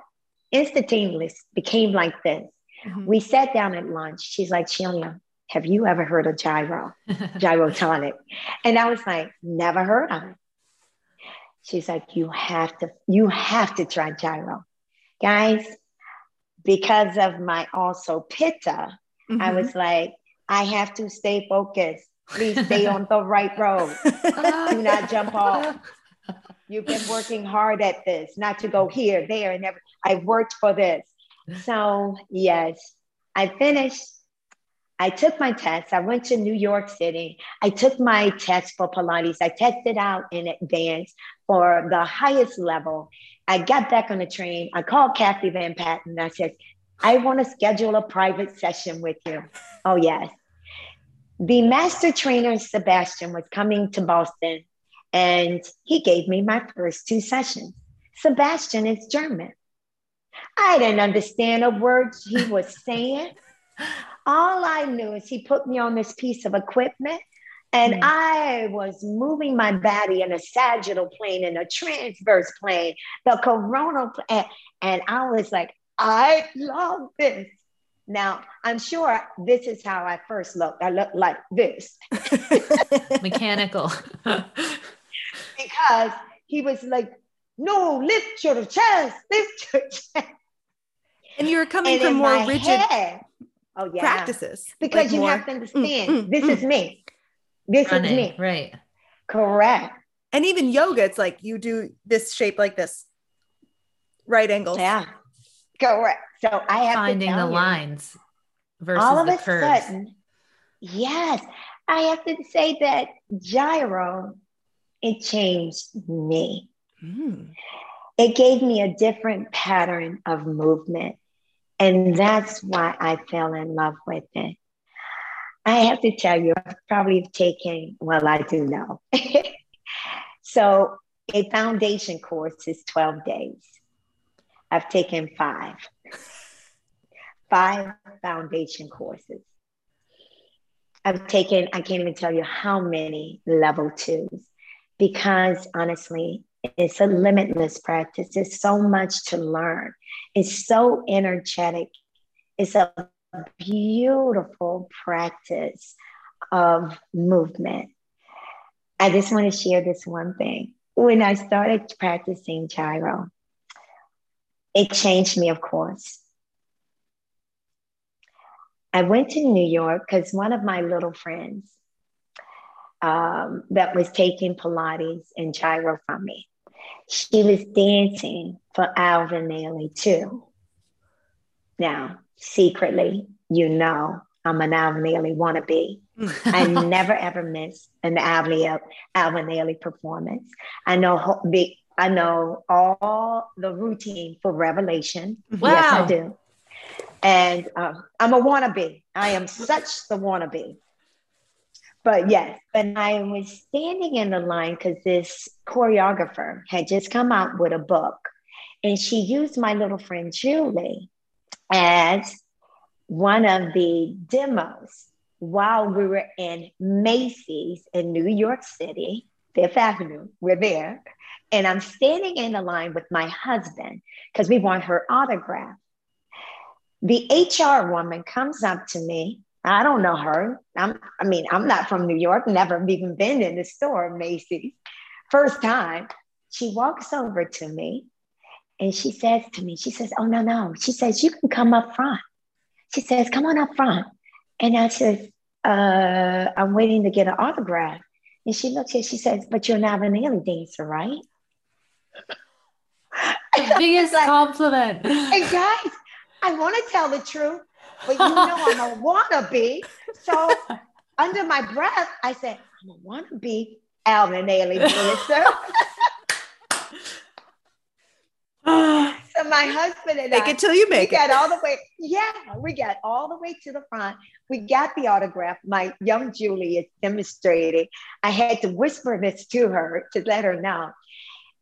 instantaneously, became like this. Mm-hmm. We sat down at lunch. She's like, Sheila, have you ever heard of gyro? Gyrotonic. And I was like, never heard of it. She's like, you have to, you have to try gyro. Guys, because of my also pitta, mm-hmm. I was like, I have to stay focused. Please stay on the right road. Do not jump off. You've been working hard at this, not to go here, there, and ever. I worked for this. So, yes, I finished. I took my test. I went to New York City. I took my test for Pilates. I tested out in advance for the highest level. I got back on the train. I called Kathy Van Patten. I said, I want to schedule a private session with you. Oh, yes. The master trainer, Sebastian, was coming to Boston and he gave me my first two sessions. Sebastian is German. I didn't understand a word he was saying. All I knew is he put me on this piece of equipment and mm. I was moving my body in a sagittal plane and a transverse plane, the coronal plane. And I was like, I love this. Now, I'm sure this is how I first looked. I looked like this mechanical. because he was like no, lift your chest, lift your chest. And you're coming and from more rigid head, oh, yeah. practices. Because like you more, have to understand, mm, mm, this mm. is me. This Running, is me. Right. Correct. And even yoga, it's like you do this shape like this, right angle. Yeah. Correct. So I have finding the you, lines versus all of the a curves. sudden. Yes, I have to say that gyro, it changed me. Mm. It gave me a different pattern of movement. And that's why I fell in love with it. I have to tell you, I've probably taken, well, I do know. so a foundation course is 12 days. I've taken five, five foundation courses. I've taken, I can't even tell you how many level twos because honestly, it's a limitless practice. There's so much to learn. It's so energetic. It's a beautiful practice of movement. I just want to share this one thing. When I started practicing gyro, it changed me, of course. I went to New York because one of my little friends um, that was taking Pilates and gyro from me, she was dancing for Alvin Ailey too. Now, secretly, you know, I'm an Alvin Ailey wannabe. I never ever miss an Alvin, Ailey performance. I know I know all the routine for Revelation. Wow. Yes, I do. And uh, I'm a wannabe. I am such the wannabe. But yes, and I was standing in the line because this choreographer had just come out with a book, and she used my little friend Julie as one of the demos while we were in Macy's in New York City, Fifth Avenue. We're there. And I'm standing in the line with my husband because we want her autograph. The HR woman comes up to me. I don't know her. I'm, I mean, I'm not from New York, never even been in the store, Macy's. First time. She walks over to me and she says to me, she says, Oh, no, no. She says, You can come up front. She says, Come on up front. And I said, uh, I'm waiting to get an autograph. And she looks at, she says, But you're not an Alvin dancer, right? The biggest like, compliment. Hey guys, I want to tell the truth, but you know I'm a wannabe. So under my breath, I said, I'm a wannabe Alvin Ailey dancer. so my husband and I make I, it till you make we it. got all the way. Yeah, we got all the way to the front. We got the autograph. My young Julie is demonstrating. I had to whisper this to her to let her know.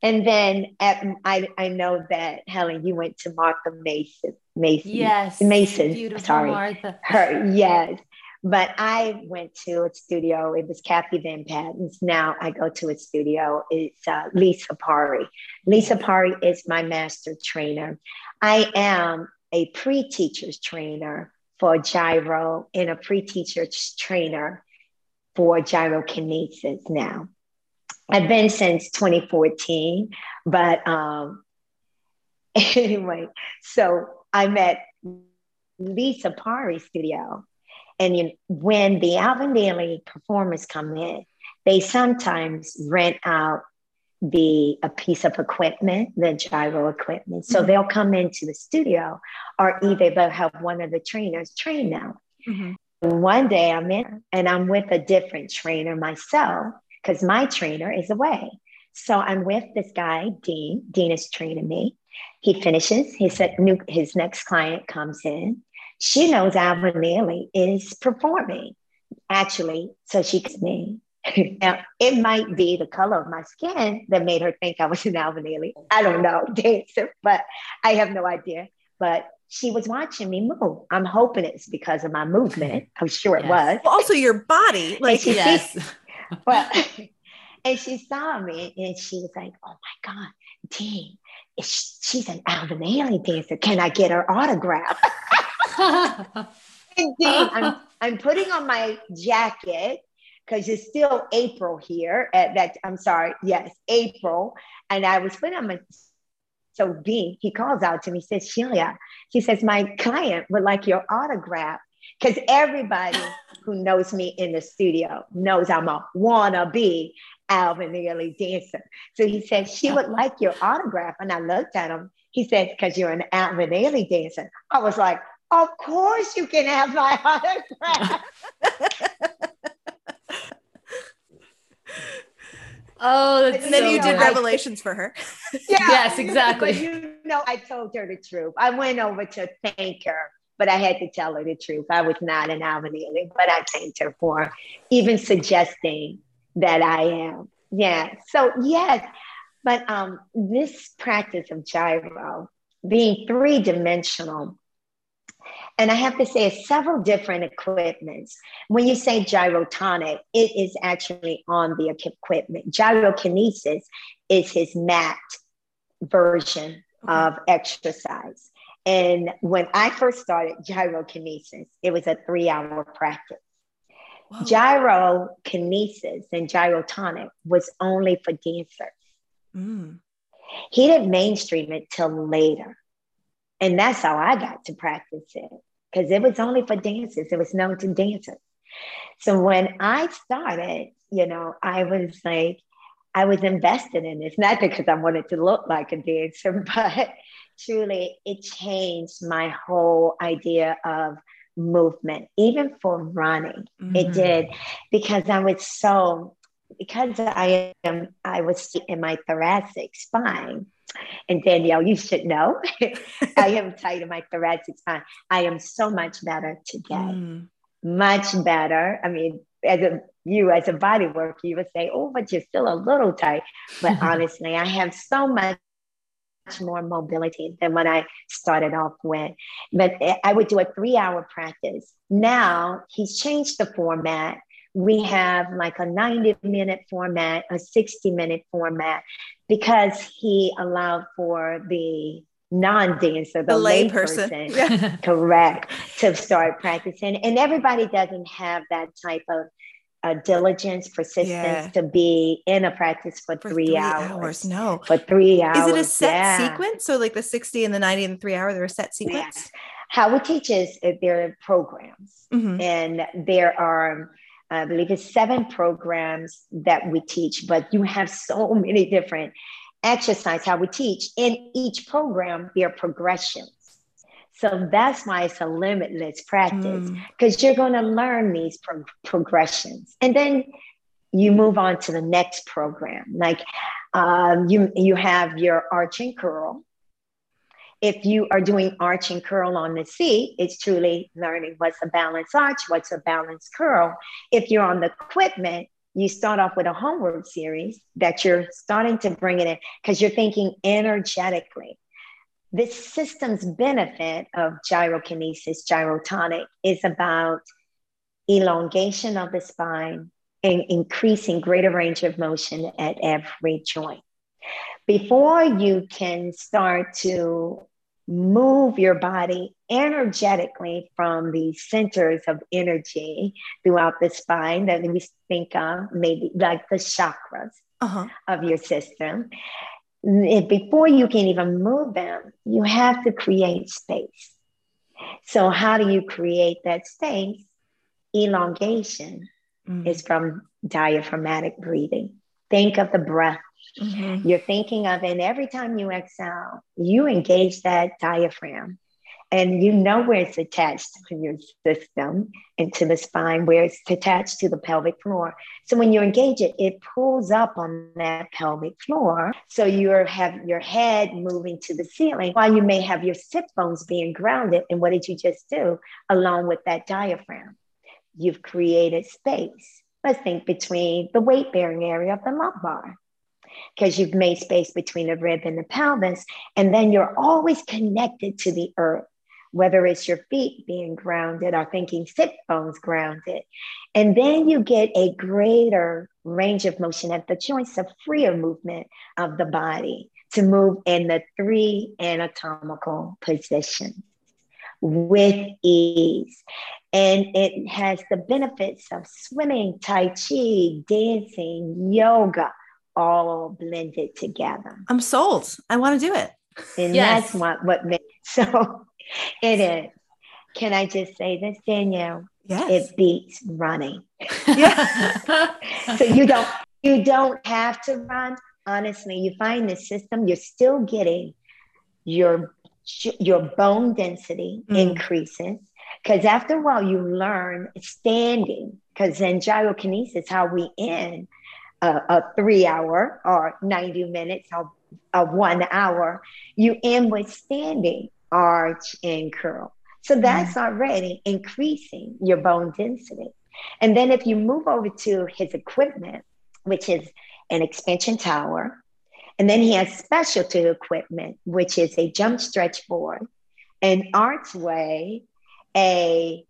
And then at, I, I know that Helen, you went to Martha Mason. Mason. Yes. Mason. Beautiful sorry. Martha. Her, yes. But I went to a studio. It was Kathy Van Patten's. Now I go to a studio. It's uh, Lisa Pari. Lisa Pari is my master trainer. I am a pre-teacher's trainer for gyro and a pre-teacher's trainer for gyrokinesis now. I've been since 2014, but um, anyway, so I met Lisa Pari studio and you, when the Alvin Ailey performers come in, they sometimes rent out the a piece of equipment, the gyro equipment. So mm-hmm. they'll come into the studio, or either they'll have one of the trainers train them. Mm-hmm. One day I'm in and I'm with a different trainer myself because my trainer is away. So I'm with this guy, Dean. Dean is training me. He finishes. He said his next client comes in she knows Alvin Ailey is performing actually, so she can me. now, it might be the color of my skin that made her think I was an Alvin Ailey. I don't know, dancer, but I have no idea. But she was watching me move. I'm hoping it's because of my movement. I'm sure yes. it was. Well, also your body, like she, yes. but and she saw me and she was like, "Oh my God, Dean, she's an Alvin Ailey dancer. Can I get her autograph?" Indeed, I'm, I'm putting on my jacket because it's still April here. At that, I'm sorry, yes, April. And I was putting on my so B, he calls out to me, says, Sheila, he says, my client would like your autograph. Because everybody who knows me in the studio knows I'm a wannabe Alvin Ailey dancer. So he said, she would like your autograph. And I looked at him. He said, because you're an Alvin Ailey dancer. I was like, of course you can have my autograph. Oh, and then so you did revelations for her. Yeah, yes, exactly. But you know, I told her the truth. I went over to thank her, but I had to tell her the truth. I was not an Alvin Ailey, but I thanked her for even suggesting that I am. Yeah. So yes, but um, this practice of gyro, being three dimensional, and I have to say, it's several different equipments. When you say gyrotonic, it is actually on the equipment. Gyrokinesis is his mat version of exercise. And when I first started gyrokinesis, it was a three hour practice. Whoa. Gyrokinesis and gyrotonic was only for dancers. Mm. He didn't mainstream it till later. And that's how I got to practice it because it was only for dancers, it was known to dancers. So when I started, you know, I was like, I was invested in this, not because I wanted to look like a dancer, but truly it changed my whole idea of movement, even for running. Mm-hmm. It did because I was so because I am I was in my thoracic spine. And Danielle, you should know I am tight in my thoracic spine. I am so much better today. Mm. Much better. I mean, as a you as a body worker, you would say, oh, but you're still a little tight. But honestly, I have so much more mobility than when I started off with. But I would do a three hour practice. Now he's changed the format. We have like a 90 minute format, a 60 minute format, because he allowed for the non-dancer, the, the lay person, yeah. correct, to start practicing. And everybody doesn't have that type of uh, diligence, persistence yeah. to be in a practice for, for three, three hours. hours. No, for three hours. Is it a set yeah. sequence? So like the 60 and the 90 and the three hour, they're a set sequence? Yeah. How we teach is uh, there are programs mm-hmm. and there are, I believe it's seven programs that we teach, but you have so many different exercise, how we teach. In each program, there are progressions. So that's why it's a limitless practice because mm. you're going to learn these pro- progressions. And then you move on to the next program. Like um, you, you have your arch and curl. If you are doing arch and curl on the seat, it's truly learning what's a balanced arch, what's a balanced curl. If you're on the equipment, you start off with a homework series that you're starting to bring it in because you're thinking energetically this system's benefit of gyrokinesis, gyrotonic, is about elongation of the spine and increasing greater range of motion at every joint. Before you can start to move your body energetically from the centers of energy throughout the spine that we think of, maybe like the chakras uh-huh. of your system, before you can even move them, you have to create space. So, how do you create that space? Elongation mm-hmm. is from diaphragmatic breathing. Think of the breath. Mm-hmm. You're thinking of, and every time you exhale, you engage that diaphragm and you know where it's attached to your system and to the spine, where it's attached to the pelvic floor. So when you engage it, it pulls up on that pelvic floor. So you have your head moving to the ceiling while you may have your sit bones being grounded. And what did you just do along with that diaphragm? You've created space. Let's think between the weight bearing area of the lumbar because you've made space between the rib and the pelvis. And then you're always connected to the earth whether it's your feet being grounded or thinking sit bones grounded. And then you get a greater range of motion at the joints, a freer movement of the body to move in the three anatomical positions with ease. And it has the benefits of swimming, Tai Chi, dancing, yoga, all blended together. I'm sold. I want to do it. And yes. that's what, what makes so it is. Can I just say this, Danielle? Yes. It beats running. Yeah. so you don't you don't have to run. Honestly, you find the system, you're still getting your your bone density mm. increases because after a while you learn standing because in gyrokinesis how we end a, a, three hour or 90 minutes or a one hour you end with standing arch and curl so that's mm. already increasing your bone density and then if you move over to his equipment which is an expansion tower and then he has specialty equipment, which is a jump stretch board, an archway, a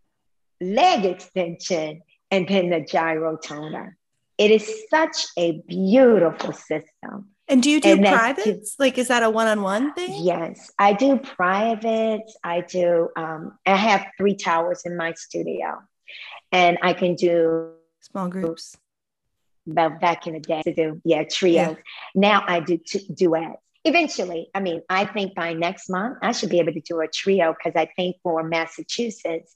leg extension, and then the gyro toner. It is such a beautiful system. And do you do privates? Like, is that a one-on-one thing? Yes, I do privates. I do. Um, I have three towers in my studio, and I can do small groups about back in the day to do yeah trios. Yeah. Now I do t- duets. Eventually, I mean, I think by next month I should be able to do a trio because I think for Massachusetts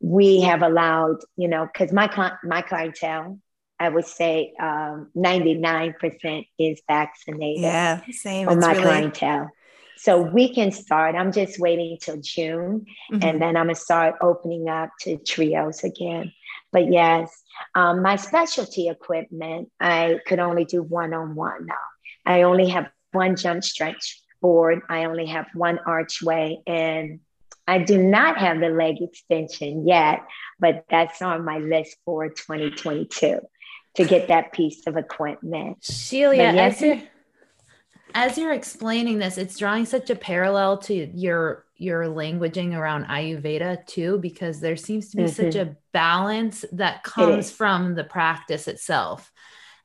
we have allowed you know because my my clientele I would say um, 99% is vaccinated. Yeah, same. For my really... clientele. So we can start. I'm just waiting till June mm-hmm. and then I'm going to start opening up to trios again. But yes, um, my specialty equipment, I could only do one on one now. I only have one jump stretch board, I only have one archway, and I do not have the leg extension yet, but that's on my list for 2022 to get that piece of equipment. Sheila, yes, as, you're, as you're explaining this, it's drawing such a parallel to your your languaging around Ayurveda too, because there seems to be mm-hmm. such a balance that comes from the practice itself.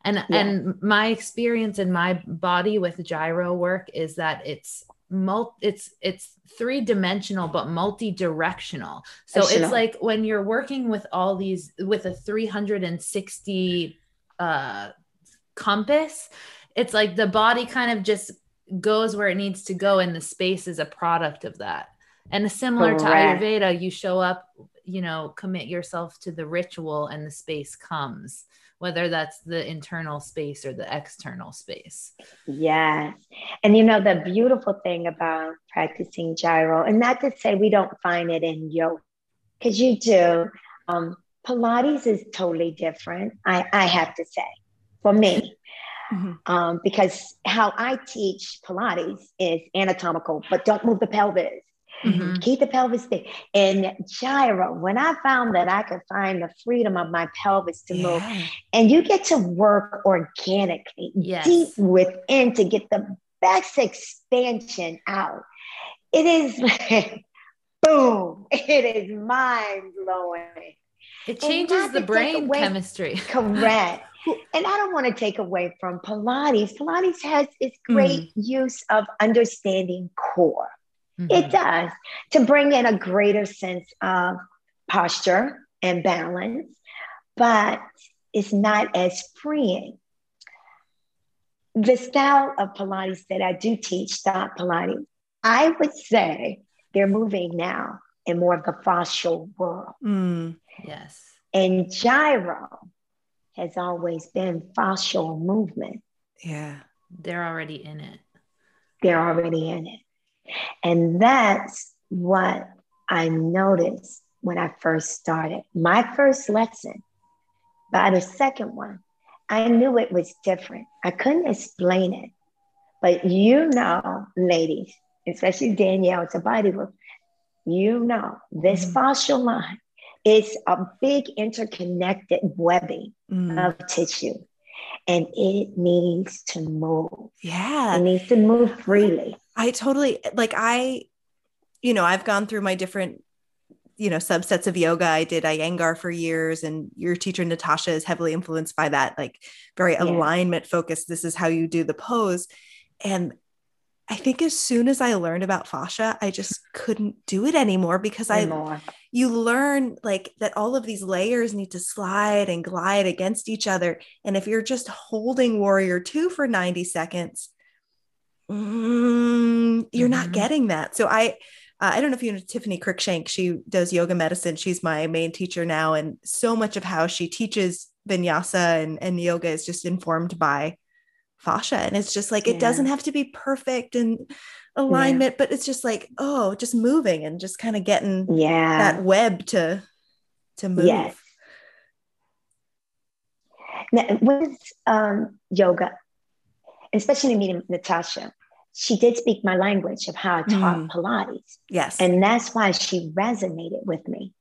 And yeah. and my experience in my body with gyro work is that it's multi it's it's three dimensional but multi-directional. So it's like when you're working with all these with a 360 uh compass, it's like the body kind of just goes where it needs to go and the space is a product of that. And similar Correct. to ayurveda you show up you know commit yourself to the ritual and the space comes whether that's the internal space or the external space. Yes and you know the beautiful thing about practicing gyro and not to say we don't find it in yoga because you do um, pilates is totally different I, I have to say for me Mm-hmm. Um, because how I teach Pilates is anatomical, but don't move the pelvis. Mm-hmm. Keep the pelvis stiff. And gyro, when I found that I could find the freedom of my pelvis to yeah. move, and you get to work organically, yes. deep within to get the best expansion out. It is boom, it is mind blowing. It changes the brain away, chemistry. Correct. and I don't want to take away from Pilates. Pilates has its great mm. use of understanding core. Mm-hmm. It does to bring in a greater sense of posture and balance, but it's not as freeing. The style of Pilates that I do teach, Stott Pilates, I would say they're moving now in more of the fascial world. Mm, yes. And gyro has always been fascial movement. Yeah. They're already in it. They're already in it. And that's what I noticed when I first started. My first lesson, by the second one, I knew it was different. I couldn't explain it. But you know, ladies, especially Danielle, it's a body work, you know, this mm-hmm. fascial line is a big interconnected webbing mm. of tissue and it needs to move. Yeah. It needs to move freely. I totally like I, you know, I've gone through my different, you know, subsets of yoga. I did Iyengar for years, and your teacher Natasha is heavily influenced by that, like very yeah. alignment focused. This is how you do the pose. And I think as soon as I learned about fascia, I just couldn't do it anymore because anymore. I you learn like that all of these layers need to slide and glide against each other. And if you're just holding warrior two for 90 seconds, mm, you're mm-hmm. not getting that. So I uh, I don't know if you know Tiffany Cruikshank. She does yoga medicine. She's my main teacher now. And so much of how she teaches vinyasa and, and yoga is just informed by fascia. And it's just like, yeah. it doesn't have to be perfect and alignment, yeah. but it's just like, oh, just moving and just kind of getting yeah that web to to move. Yes. Now, with um, yoga, especially meeting Natasha, she did speak my language of how I taught mm. Pilates. Yes. And that's why she resonated with me.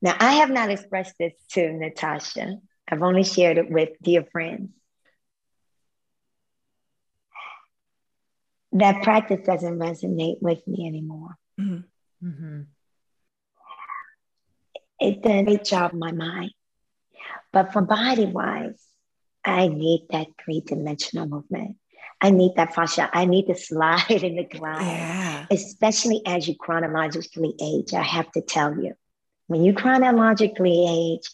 Now, I have not expressed this to Natasha. I've only shared it with dear friends. That practice doesn't resonate with me anymore. Mm-hmm. Mm-hmm. It does a great job in my mind. But for body wise, I need that three dimensional movement. I need that fascia. I need to slide in the glide, yeah. especially as you chronologically age. I have to tell you, when you chronologically age,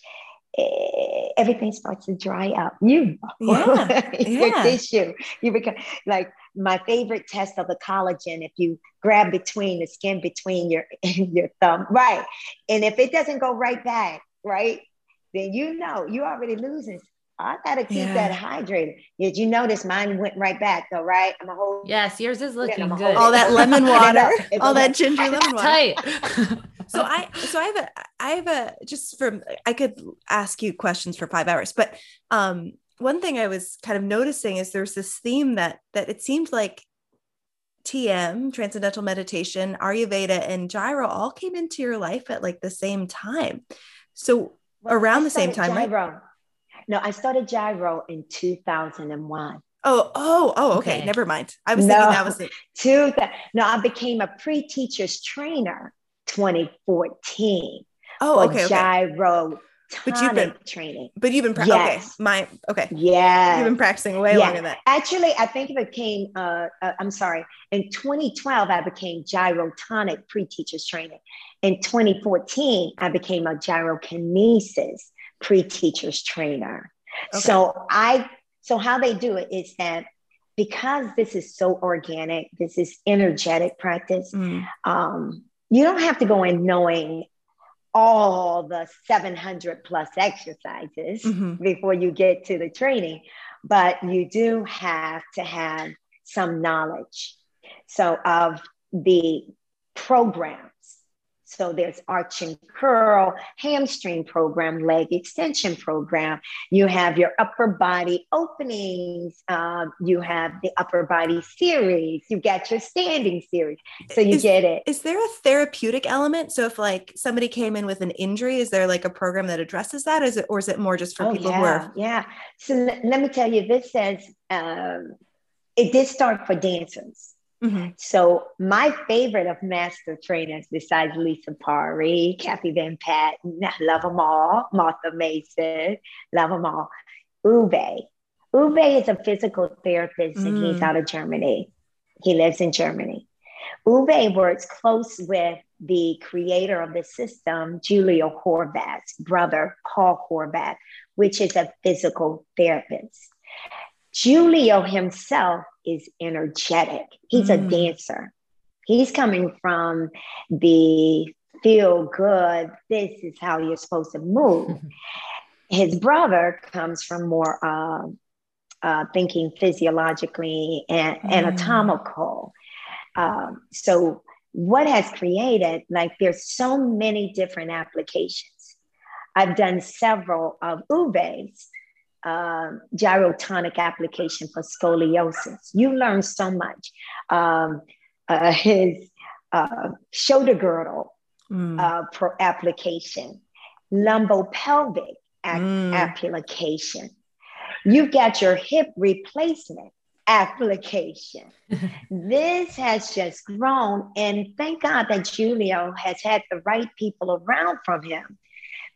Eh, everything starts to dry up. You, yeah, your yeah. tissue, you become like my favorite test of the collagen. If you grab between the skin between your your thumb, right, and if it doesn't go right back, right, then you know you already losing I gotta keep yeah. that hydrated. Did you notice mine went right back though, right? I'm a whole yes, yours is looking good. All that lemon water, all that ginger lemon water. Tight. So I so I have a I have a just from I could ask you questions for five hours, but um one thing I was kind of noticing is there's this theme that that it seemed like TM, Transcendental Meditation, Ayurveda, and Gyro all came into your life at like the same time. So well, around the same time, gyro. right? No, I started gyro in 2001. Oh, oh, oh, okay. okay. Never mind. I was no, thinking that was it. Two th- no, I became a pre-teacher's trainer 2014. Oh, okay. Gyro but you've been training. But you've been pra- yes. okay. My okay. Yeah. You've been practicing way yeah. longer than that. Actually, I think it became uh, uh, I'm sorry. In 2012, I became gyrotonic pre-teachers training. In 2014, I became a gyrokinesis pre-teachers trainer. Okay. So I so how they do it is that because this is so organic, this is energetic practice. Mm. Um, you don't have to go in knowing all the 700 plus exercises mm-hmm. before you get to the training, but you do have to have some knowledge. So, of the program so there's arch and curl, hamstring program, leg extension program. You have your upper body openings. Um, you have the upper body series. You get your standing series. So you is, get it. Is there a therapeutic element? So if like somebody came in with an injury, is there like a program that addresses that? Is it or is it more just for oh, people yeah, who are? Yeah. So let me tell you, this says um, it did start for dancers. Mm-hmm. So my favorite of master trainers, besides Lisa Pari, Kathy Van Patten, love them all, Martha Mason, love them all. Uwe. Uwe is a physical therapist mm. and he's mm. out of Germany. He lives in Germany. Uwe works close with the creator of the system, Juliu Horvath's brother, Paul Horvath, which is a physical therapist. Juliu himself is energetic. He's mm. a dancer. He's coming from the feel good, this is how you're supposed to move. His brother comes from more uh, uh, thinking physiologically and mm. anatomical. Um, so, what has created, like, there's so many different applications. I've done several of Uwe's uh, gyrotonic application for scoliosis. You learn so much. Um, uh, his uh, shoulder girdle mm. uh, pro application, lumbopelvic mm. application. You've got your hip replacement application. this has just grown, and thank God that Juliu has had the right people around from him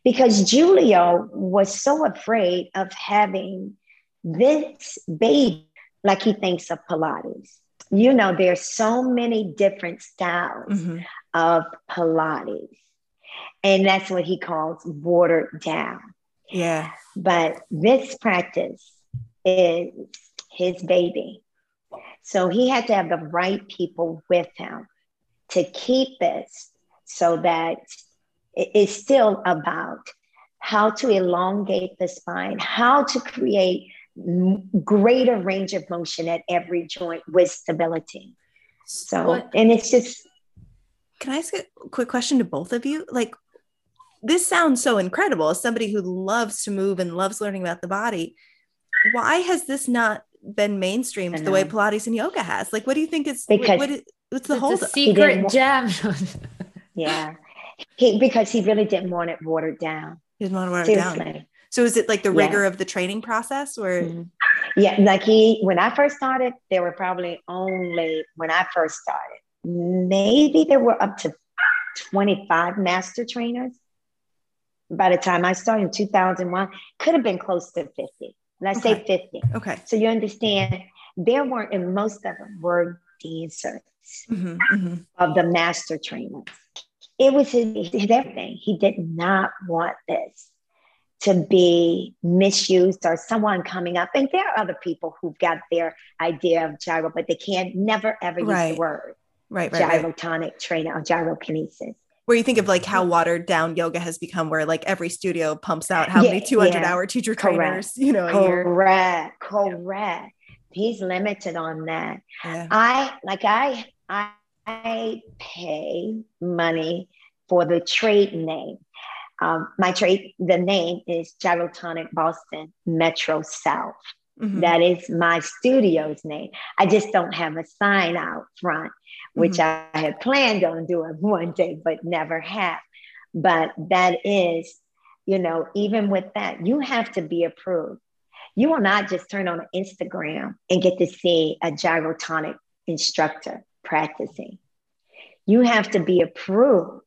because Juliu was so afraid of having this baby like he thinks of Pilates. You know, there's so many different styles mm-hmm. of Pilates. And that's what he calls watered down. Yeah. But this practice is his baby. So he had to have the right people with him to keep this so that it's still about how to elongate the spine, how to create greater range of motion at every joint with stability. So, what? and it's just. Can I ask a quick question to both of you? Like, this sounds so incredible as somebody who loves to move and loves learning about the body. Why has this not been mainstreamed the way Pilates and yoga has? Like, what do you think is because what, what, what's the whole secret gem? yeah, he, because he really didn't want it watered down. He didn't want to water Seriously. it down. So is it like the rigor yeah. of the training process, or? Mm-hmm. Yeah, like he when I first started, there were probably only when I first started, maybe there were up to twenty five master trainers. By the time I started in two thousand one, could have been close to fifty. Let's okay. say 50. Okay. So you understand there weren't, and most of them were dancers mm-hmm, mm-hmm. of the master trainers. It was his, his everything. He did not want this to be misused or someone coming up. And there are other people who've got their idea of gyro, but they can't never ever right. use the word right, right, gyrotonic right. training or gyrokinesis where you think of like how watered down yoga has become where like every studio pumps out how yeah, many 200 yeah. hour teacher trainers you know correct correct he's limited on that yeah. i like i i i pay money for the trade name um, my trade the name is gyrotonic boston metro south mm-hmm. that is my studio's name i just don't have a sign out front which mm-hmm. I had planned on doing one day, but never have. But that is, you know, even with that, you have to be approved. You will not just turn on Instagram and get to see a gyrotonic instructor practicing. You have to be approved.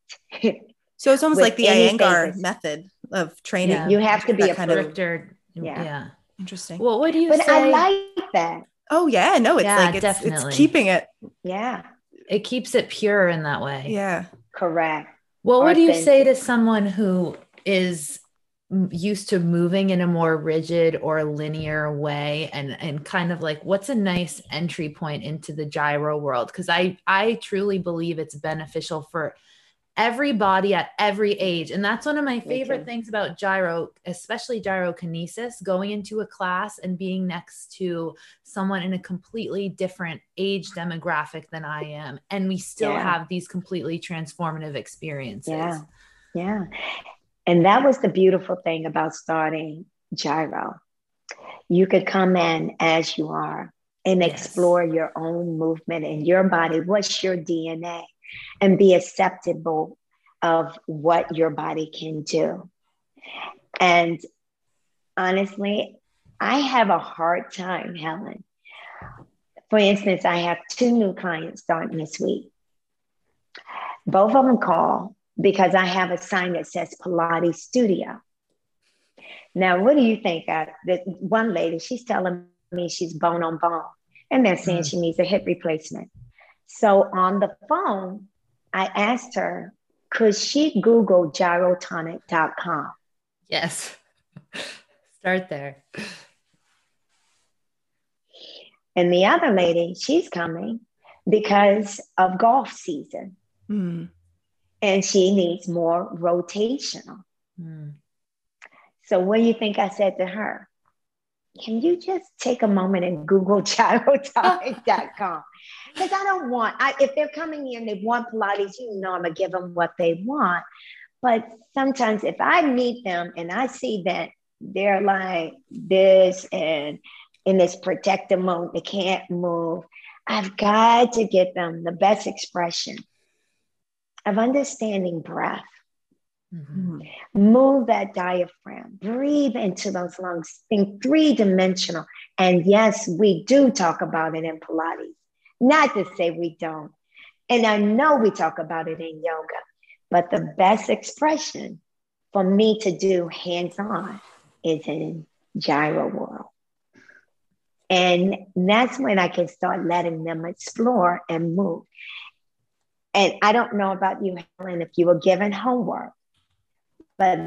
so it's almost like the Iyengar method of training. Yeah. You have to be a kind of yeah. yeah. Interesting. Well, what do you but say? I like that. Oh yeah, no, it's yeah, like it's, definitely. it's keeping it. Yeah it keeps it pure in that way. Yeah. Correct. What would you say to someone who is used to moving in a more rigid or linear way and and kind of like what's a nice entry point into the gyro world because i i truly believe it's beneficial for everybody at every age. And that's one of my favorite things about gyro, especially gyrokinesis, going into a class and being next to someone in a completely different age demographic than I am. And we still yeah. have these completely transformative experiences. Yeah. Yeah. And that was the beautiful thing about starting gyro. You could come in as you are and yes. explore your own movement and your body. What's your DNA? and be acceptable of what your body can do. And honestly, I have a hard time, Helen. For instance, I have two new clients starting this week. Both of them call because I have a sign that says Pilates Studio. Now, what do you think? Uh, the one lady, she's telling me she's bone on bone, and they're saying mm. she needs a hip replacement. So on the phone, I asked her, could she Google gyrotonic.com? Yes. Start there. And the other lady, she's coming because of golf season. Mm. And she needs more rotational. Mm. So, what do you think I said to her? Can you just take a moment and Google gyrotonic.com? because I don't want. I, if they're coming in, they want Pilates, you know, I'm gonna give them what they want. But sometimes, if I meet them and I see that they're like this and in this protective mode, they can't move. I've got to get them the best expression of understanding breath. Mm-hmm. Move that diaphragm, breathe into those lungs, think three dimensional. And yes, we do talk about it in Pilates. Not to say we don't. And I know we talk about it in yoga, but the best expression for me to do hands on is in gyro world. And that's when I can start letting them explore and move. And I don't know about you, Helen, if you were given homework, but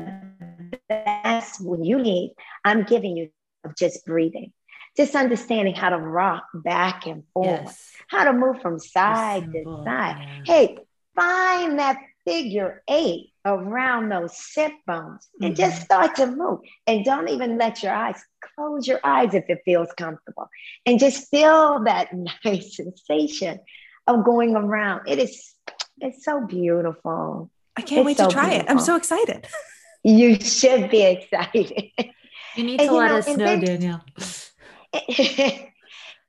that's what you need. I'm giving you of just breathing, just understanding how to rock back and forth, yes. how to move from side to side. Hey, find that figure eight around those sit bones and mm-hmm. just start to move. And don't even let your eyes close your eyes if it feels comfortable. And just feel that nice sensation of going around. It is it's so beautiful. I can't it's wait so to try beautiful. it. I'm so excited. You should be excited. You need and, to let know, us know, then, Danielle.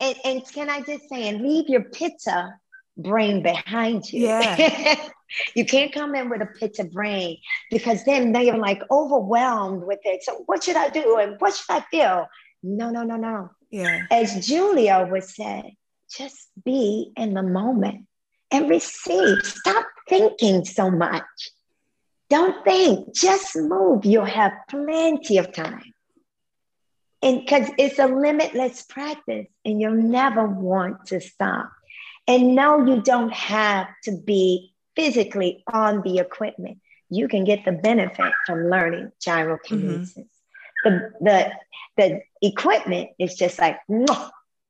and, and can I just say, and leave your pitta brain behind you. Yeah. you can't come in with a pitta brain because then they're like overwhelmed with it. So what should I do? And what should I feel? No, no, no, no. Yeah. As Juliu would say, just be in the moment and receive. Stop thinking so much. Don't think, just move. You'll have plenty of time. And because it's a limitless practice and you'll never want to stop. And no, you don't have to be physically on the equipment. You can get the benefit from learning gyrokinesis. Mm-hmm. The, the, the equipment is just like,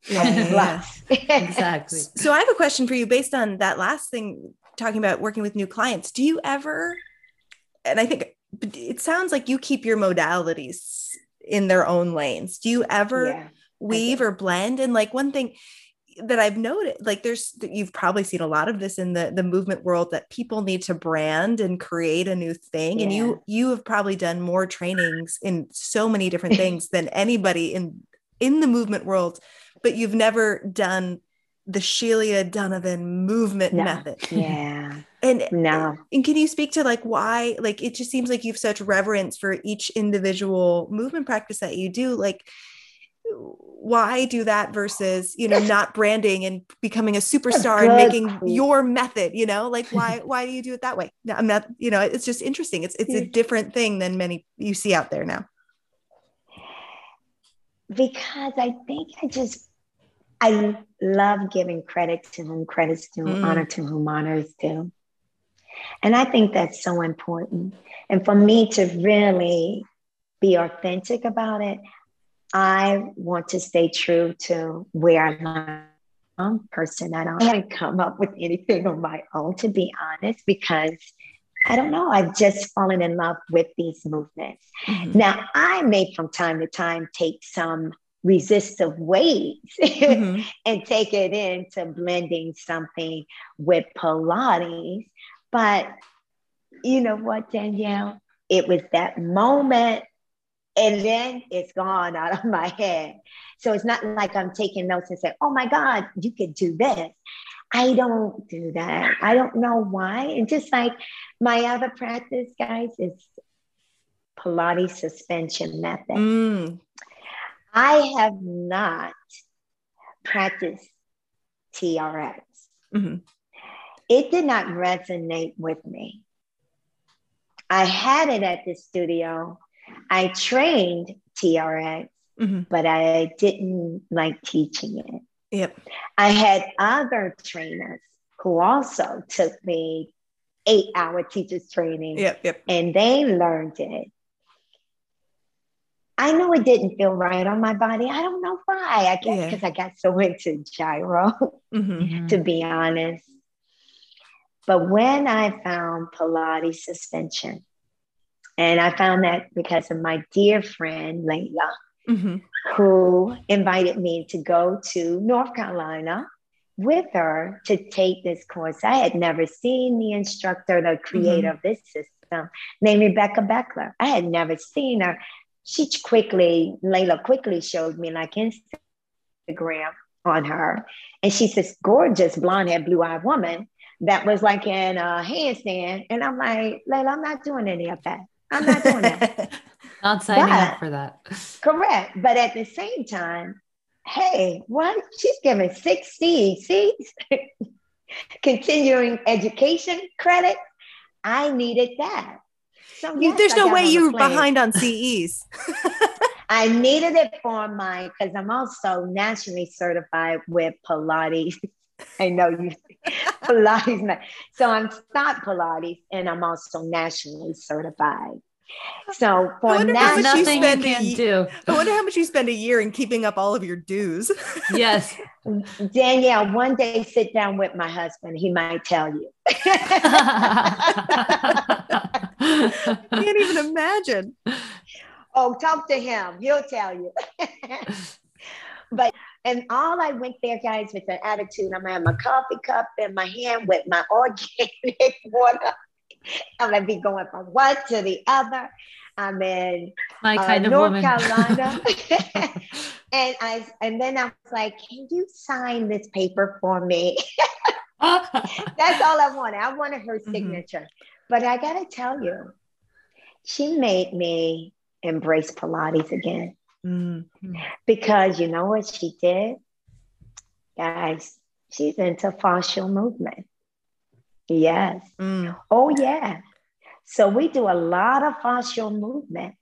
yeah, exactly. So I have a question for you based on that last thing, talking about working with new clients. Do you ever, and I think it sounds like you keep your modalities in their own lanes. Do you ever yeah, weave or blend? And like one thing, that I've noted, like there's you've probably seen a lot of this in the the movement world that people need to brand and create a new thing. Yeah. And you you have probably done more trainings in so many different things than anybody in in the movement world, but you've never done the Sheila Donovan movement no. method. Yeah. And no. And can you speak to like why like it just seems like you've such reverence for each individual movement practice that you do like why do that versus you know not branding and becoming a superstar and making your method you know like why why do you do it that way no, i'm not you know it's just interesting it's it's a different thing than many you see out there now because i think i just i love giving credit to whom credit's due mm. honor to whom honor is due and i think that's so important and for me to really be authentic about it I want to stay true to where I'm a person. I don't haven't come up with anything on my own, to be honest, because I don't know. I've just fallen in love with these movements. Mm-hmm. Now, I may from time to time take some resistive weights mm-hmm. and take it into blending something with Pilates. But you know what, Danielle? It was that moment and then it's gone out of my head. So it's not like I'm taking notes and saying, oh my God, you could do this. I don't do that. I don't know why. And just like my other practice, guys, is Pilates suspension method. Mm. I have not practiced TRX. Mm-hmm. It did not resonate with me. I had it at the studio I trained TRX, mm-hmm. but I didn't like teaching it. Yep. I had other trainers who also took me eight hour teachers training. Yep, yep. And they learned it. I know it didn't feel right on my body. I don't know why. I guess because yeah. I got so into gyro, mm-hmm. to be honest. But when I found Pilates suspension, and I found that because of my dear friend, Layla, mm-hmm. who invited me to go to North Carolina with her to take this course. I had never seen the instructor, the creator mm-hmm. of this system, named Rebecca Beckler. I had never seen her. She quickly, Layla quickly showed me like Instagram on her. And she's this gorgeous blonde haired, blue eyed woman that was like in a handstand. And I'm like, Layla, I'm not doing any of that. I'm not doing that. not signing but, up for that. Correct. But at the same time, hey, what? She's giving 60 seats, continuing education credit. I needed that. So yes, there's no way you were behind on CEs. I needed it for my because I'm also nationally certified with Pilates. I know you Pilates, so I'm Stott Pilates, and I'm also nationally certified. So for now, nothing you, you can do. I wonder how much you spend a year in keeping up all of your dues. yes, Danielle. One day, sit down with my husband. He might tell you. I can't even imagine. Oh, talk to him. He'll tell you. but and all I went there, guys, with an attitude. I'm gonna have my coffee cup in my hand with my organic water. I'm gonna be going from one to the other. I'm in my uh, kind uh, of North woman. Carolina. and I and then I was like, can you sign this paper for me? That's all I wanted. I wanted her mm-hmm. signature. Mm-hmm. But I gotta tell you, she made me embrace Pilates again. Mm-hmm. Because you know what she did? Guys, she's into fascial movement. Yes. Mm. Oh, yeah. So we do a lot of fascial movement.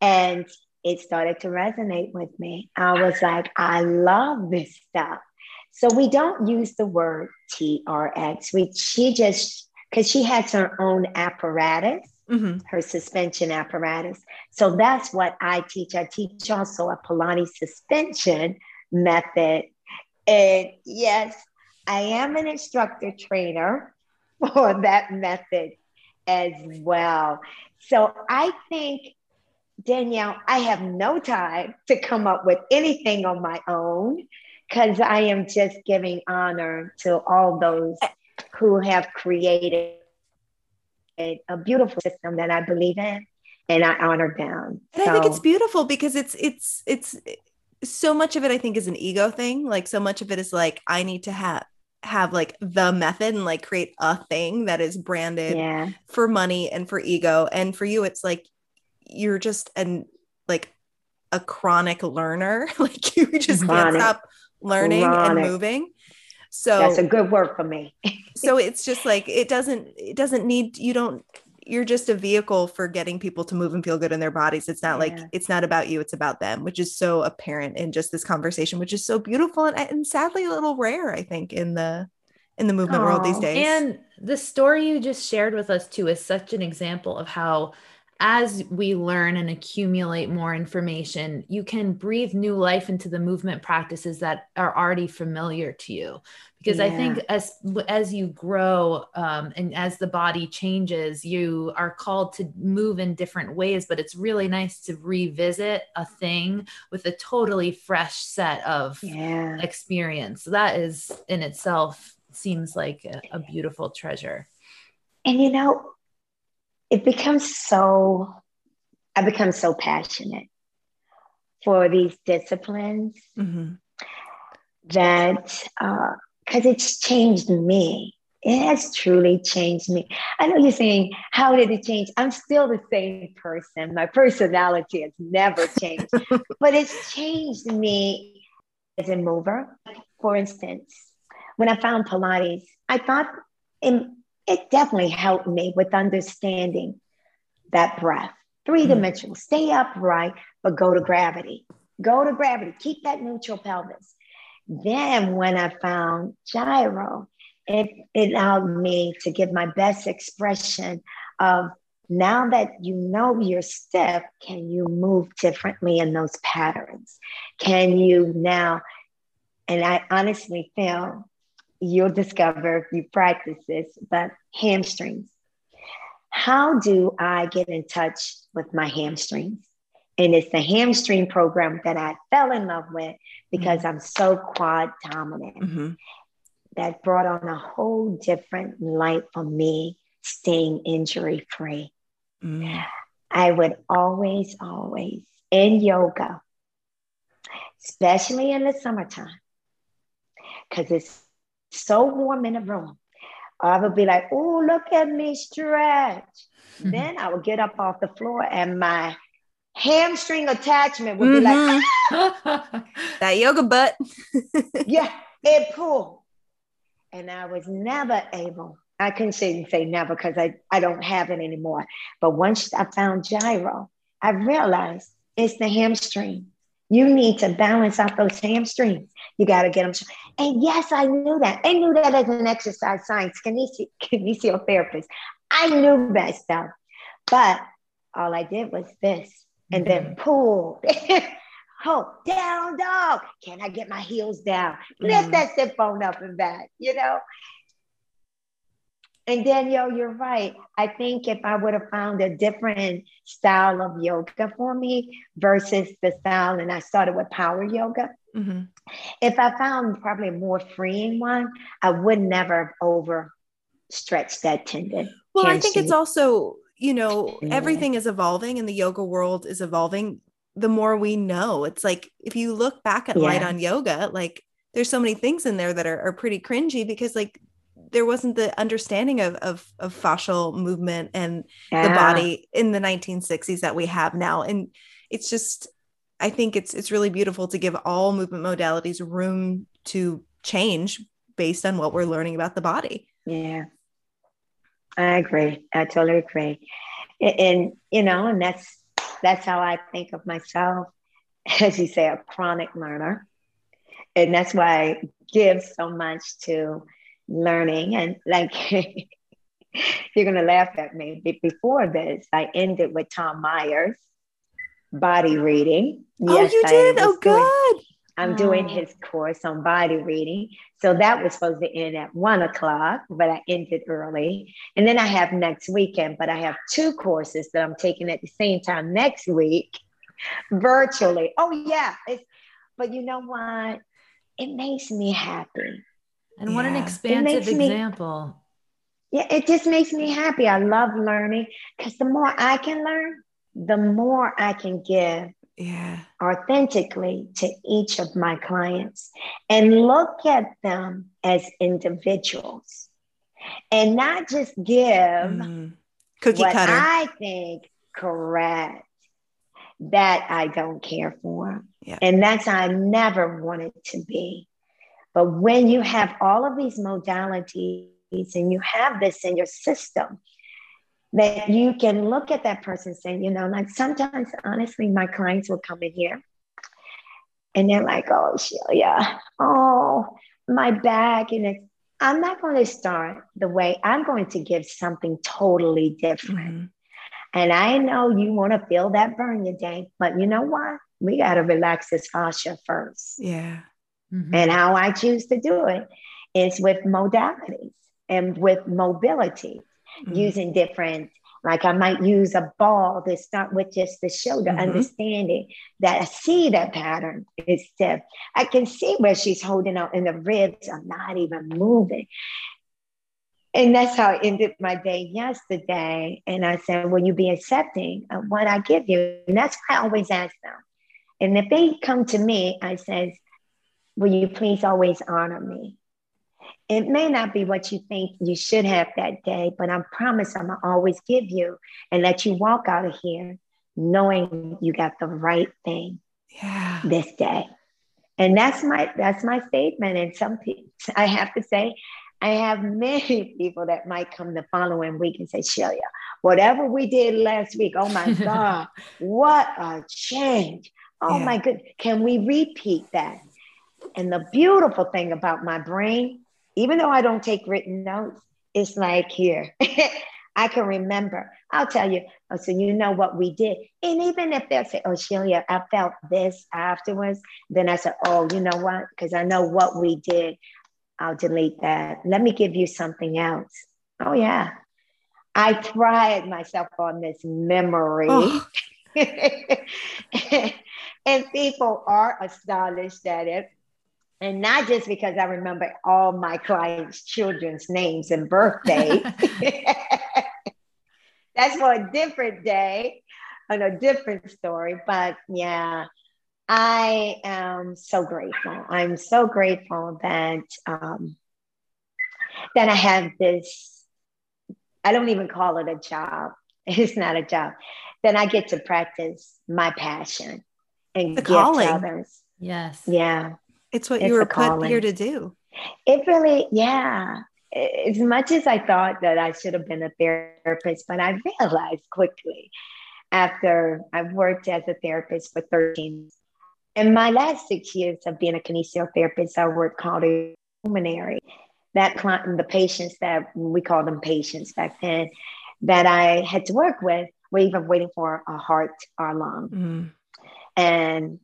And it started to resonate with me. I was like, I love this stuff. So we don't use the word TRX. We she just because she has her own apparatus mm-hmm. her suspension apparatus. So that's what I teach. I teach also a Pilates suspension method. And yes, I am an instructor trainer for that method as well. So I think, Danielle, I have no time to come up with anything on my own because I am just giving honor to all those who have created a, beautiful system that I believe in and I honor them. And so, I think it's beautiful because it's it's it's so much of it I think is an ego thing. Like so much of it is like I need to have have like the method and like create a thing that is branded yeah. for money and for ego. And for you, it's like you're just an like a chronic learner. like you just chronic. can't stop learning chronic. and moving. So that's a good word for me. so it's just like it doesn't it doesn't need you don't you're just a vehicle for getting people to move and feel good in their bodies. It's not yeah. like it's not about you, it's about them, which is so apparent in just this conversation, which is so beautiful and, and sadly a little rare, I think, in the in the movement Aww. world these days. And the story you just shared with us too is such an example of how as we learn and accumulate more information, you can breathe new life into the movement practices that are already familiar to you. Because yeah. I think as as you grow um, and as the body changes, you are called to move in different ways. But it's really nice to revisit a thing with a totally fresh set of yeah. experience. That is in itself seems like a, a beautiful treasure. And you know, it becomes so, I become so passionate for these disciplines mm-hmm. that, because uh, it's changed me. It has truly changed me. I know you're saying, how did it change? I'm still the same person. My personality has never changed, but it's changed me as a mover. For instance, when I found Pilates, I thought in it definitely helped me with understanding that breath. Three dimensional, mm. stay upright, but go to gravity. Go to gravity, keep that neutral pelvis. Then, when I found gyro, it, it allowed me to give my best expression of now that you know you're stiff, can you move differently in those patterns? Can you now, and I honestly feel you'll discover if you practice this, but hamstrings. How do I get in touch with my hamstrings? And it's the hamstring program that I fell in love with because mm-hmm. I'm so quad dominant. Mm-hmm. That brought on a whole different light for me staying injury free. Mm-hmm. I would always, always in yoga, especially in the summertime, because it's so warm in the room. I would be like, oh, look at me stretch. Mm-hmm. Then I would get up off the floor and my hamstring attachment would be mm-hmm. like, ah! that yoga butt. yeah, it pulled. And I was never able, I couldn't say, say never because I, I don't have it anymore. But once I found gyro, I realized It's the hamstring. You need to balance out those hamstrings. You got to get them. And yes, I knew that. I knew that as an exercise science kinesiotherapist. I knew that stuff. But all I did was this and then mm-hmm. pull. oh, down dog. Can I get my heels down? Lift mm-hmm. that sit bone up and back, you know? And Danielle, you're right. I think if I would have found a different style of yoga for me versus the style, and I started with power yoga, mm-hmm. if I found probably a more freeing one, I would never have overstretched that tendon. Well, I think it's also, you know, yeah. everything is evolving and the yoga world is evolving. The more we know, it's like if you look back at yeah. light on yoga, like there's so many things in there that are, are pretty cringy because like there wasn't the understanding of of, of fascial movement and yeah. the body in the 1960s that we have now. And it's just i think it's it's really beautiful to give all movement modalities room to change based on what we're learning about the body. Yeah. I agree. I totally agree. And, and you know and that's that's how i think of myself as you say a chronic learner. And that's why i give so much to learning and like you're gonna laugh at me. Before this, I ended with Tom Myers body reading. Oh, you did? Oh, good. I'm oh. doing his course on body reading. So that was supposed to end at one o'clock, but I ended early. And then I have next weekend, but I have two courses that I'm taking at the same time next week virtually. Oh, yeah. It's, but you know what? It makes me happy and what an expansive example. Me, yeah, it just makes me happy. I love learning because the more I can learn, the more I can give yeah. authentically to each of my clients and look at them as individuals and not just give mm. cookie what cutter. I think correct that I don't care for. Yeah. And that's I never wanted to be. But when you have all of these modalities and you have this in your system, that you can look at that person saying, you know, like sometimes honestly, my clients will come in here and they're like, oh, Sheila, oh, my back. And it's, I'm not going to start the way I'm going to give something totally different. Mm-hmm. And I know you want to feel that burn your day, but you know what? We got to relax this fascia first. Yeah. Mm-hmm. And how I choose to do it is with modalities and with mobility, mm-hmm. using different, like I might use a ball to start with just the shoulder, mm-hmm. understanding that I see that pattern is stiff. I can see where she's holding out and the ribs are not even moving. And that's how I ended my day yesterday. And I said, Will you be accepting of what I give you? And that's why I always ask them. And if they come to me, I says, will you please always honor me? It may not be what you think you should have that day, but I promise I'm gonna always give you and let you walk out of here knowing you got the right thing yeah. this day. And that's my that's my statement. And some people I have to say, I have many people that might come the following week and say, Sheila, whatever we did last week, oh my God, what a change. Oh yeah. my good. Can we repeat that? And the beautiful thing about my brain, even though I don't take written notes, it's like here. I can remember. I'll tell you. Oh, so you know what we did. And even if they'll say, oh, Sheila, I felt this afterwards, then I said, oh, you know what? Because I know what we did. I'll delete that. Let me give you something else. Oh, yeah. I pride myself on this memory. Oh. and people are astonished at it. And not just because I remember all my clients' children's names and birthdays. That's for a different day and a different story. But yeah, I am so grateful. I'm so grateful that um, that I have this. I don't even call it a job. It's not a job. Then I get to practice my passion and the give calling. others. Yes. Yeah. It's what it's you were put here to do. It really, yeah. As much as I thought that I should have been a therapist, but I realized quickly after I've worked as a therapist for 13. In my last six years of being a kinesiotherapist, I worked cardiopulmonary. That client, the patients that we call them patients back then, that I had to work with were even waiting for a heart or lung. Mm. And,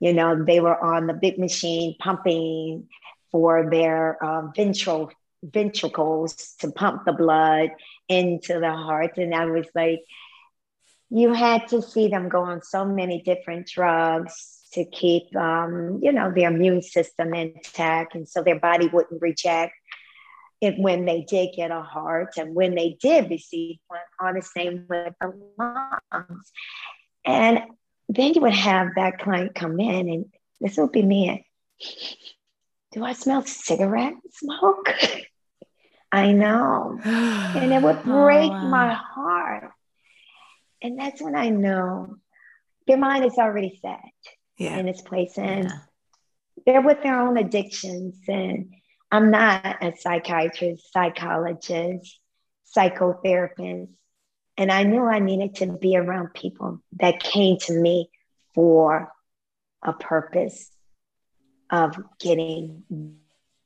you know, they were on the big machine pumping for their uh, ventral ventricles to pump the blood into the heart. And I was like, you had to see them go on so many different drugs to keep, um, you know, their immune system intact, and so their body wouldn't reject it when they did get a heart, and when they did receive one, on the same with the lungs. And then you would have that client come in, and this would be me. Do I smell cigarette smoke? I know. And it would oh, break oh, wow. my heart. And that's when I know their mind is already set yeah. in its place. And yeah. they're with their own addictions. And I'm not a psychiatrist, psychologist, psychotherapist. And I knew I needed to be around people that came to me for a purpose of getting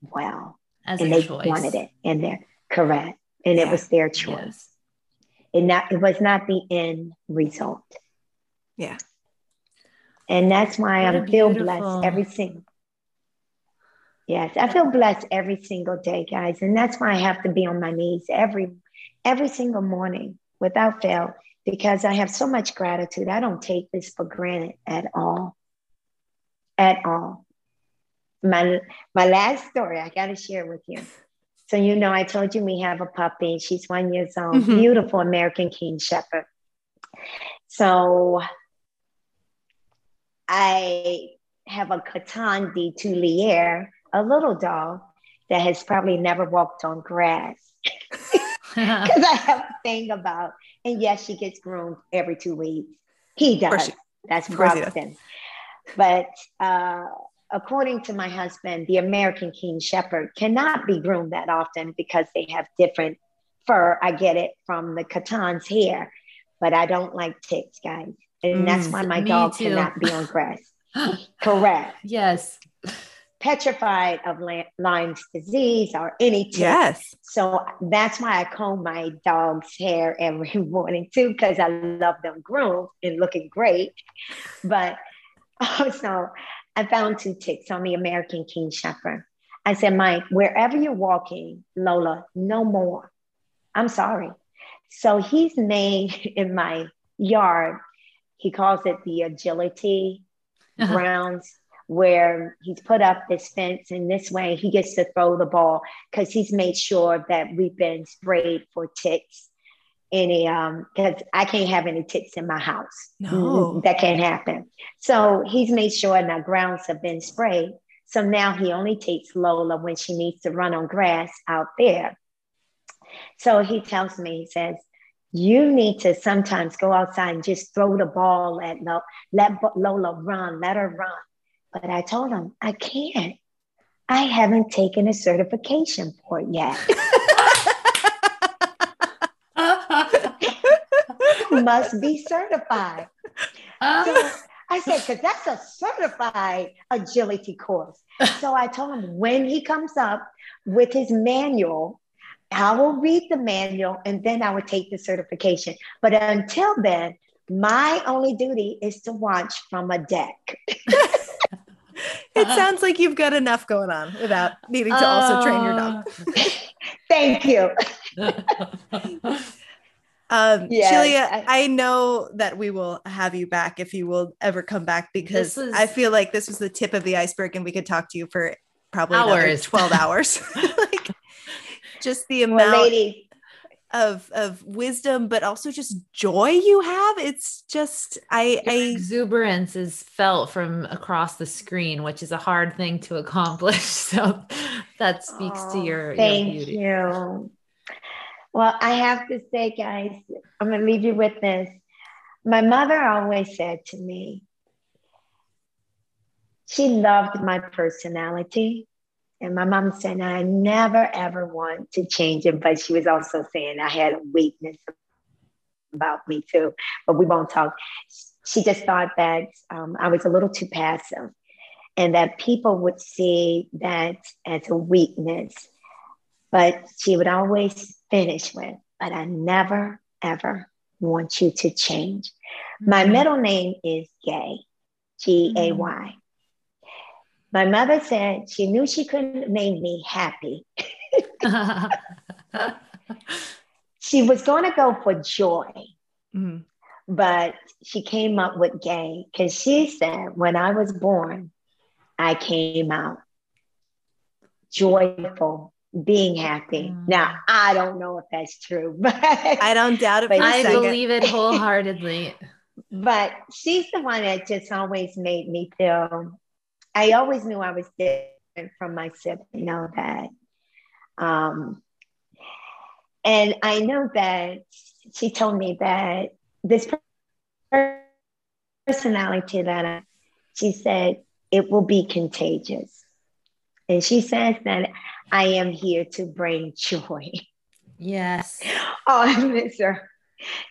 well. As and they choice. wanted it and they're correct. And yeah. it was their choice. Yes. And not it was not the end result. Yeah. And that's why I feel blessed every single. Yes, I feel blessed every single day, guys. And that's why I have to be on my knees every every single morning without fail because I have so much gratitude. I don't take this for granted at all. At all my my last story I got to share with you. So you know, I told you we have a puppy. She's one years old, mm-hmm. beautiful American King Shepherd. So I have a Coton de Tulear, a little dog that has probably never walked on grass. Because I have a thing about, and yes, she gets groomed every two weeks. He does. She, That's Brooklyn. But uh, according to my husband, the American King Shepherd cannot be groomed that often because they have different fur. I get it from the Coton's hair, but I don't like ticks, guys. And mm, that's why my dog too. cannot be on grass. Correct. Yes. Petrified of Lyme's disease or any tick. Yes. So that's why I comb my dog's hair every morning too, because I love them groomed and looking great. But also, I found two ticks on the American King Shepherd. I said, Mike, wherever you're walking, Lola, no more. I'm sorry. So he's made in my yard, he calls it the agility uh-huh. grounds, where he's put up this fence, and this way he gets to throw the ball because he's made sure that we've been sprayed for ticks any um because I can't have any ticks in my house. No, that can't happen. So he's made sure the grounds have been sprayed. So now he only takes Lola when she needs to run on grass out there. So he tells me, he says, you need to sometimes go outside and just throw the ball at Lola, let Lola run, let her run. But I told him, I can't. I haven't taken a certification for it yet. must be certified. Uh, so I said, because that's a certified agility course. So I told him when he comes up with his manual, I will read the manual and then I will take the certification. But until then, my only duty is to watch from a deck. it sounds like you've got enough going on without needing to also train your dog. Thank you. Um, yes, Julia, I, I, know that we will have you back if you will ever come back because was, I feel like this was the tip of the iceberg and we could talk to you for probably hours. 12 hours. like just the amount well, lady, of of wisdom, but also just joy you have. It's just I, I exuberance is felt from across the screen, which is a hard thing to accomplish. So that speaks oh, to your thank your you. Well, I have to say, guys, I'm going to leave you with this. My mother always said to me, she loved my personality. And my mom said, I never ever want to change it. But she was also saying I had a weakness about me too, but we won't talk. She just thought that um, I was a little too passive and that people would see that as a weakness. But she would always finish with, but I never, ever want you to change. My mm-hmm. middle name is Gay, G A Y. My mother said she knew she couldn't make me happy. she was going to go for joy, mm-hmm. but she came up with gay because she said, when I was born, I came out joyful, being happy. Mm. Now, I don't know if that's true, but I don't doubt it. I believe it wholeheartedly. but she's the one that just always made me feel I always knew I was different from my sibling, you know that. Um, and I know that she told me that this personality that I, she said it will be contagious. And she says that I am here to bring joy. Yes. Oh, I miss her.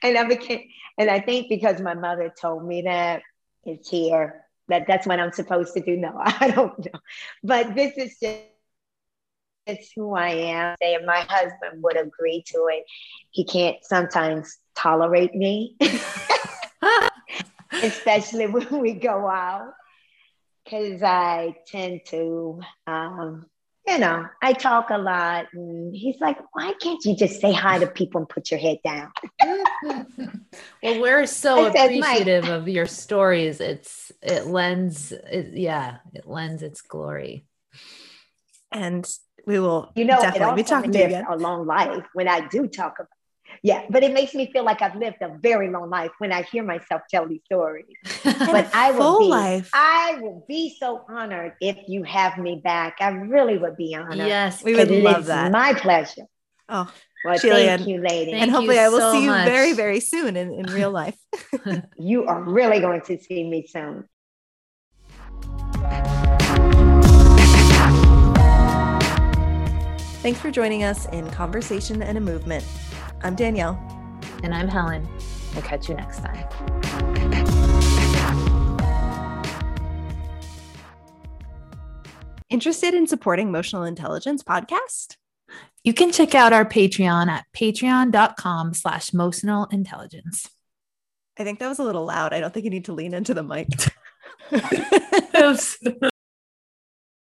And I became, and I think because my mother told me that it's here, that that's what I'm supposed to do. No, I don't know. But this is just it's who I am. And my husband would agree to it. He can't sometimes tolerate me, especially when we go out, because I tend to, um, you know, I talk a lot. And he's like, why can't you just say hi to people and put your head down? well, we're so appreciative of your stories. It's, it lends, it, yeah, it lends its glory. And we will you know definitely be talking to you again. a long life when I do talk about yeah, but it makes me feel like I've lived a very long life when I hear myself tell these stories. but I will be, life. I will be so honored if you have me back. I really would be honored. Yes, we would love that. My pleasure. Oh, well, Jillian, thank you, lady. Thank and hopefully, I will so see you much. very, very soon in, in real life. you are really going to see me soon. Thanks for joining us in Conversation and a Movement. I'm Danielle. And I'm Helen. We'll catch you next time. Interested in supporting Emotional Intelligence Podcast? You can check out our Patreon at patreon.com slash emotional intelligence. I think that was a little loud. I don't think you need to lean into the mic.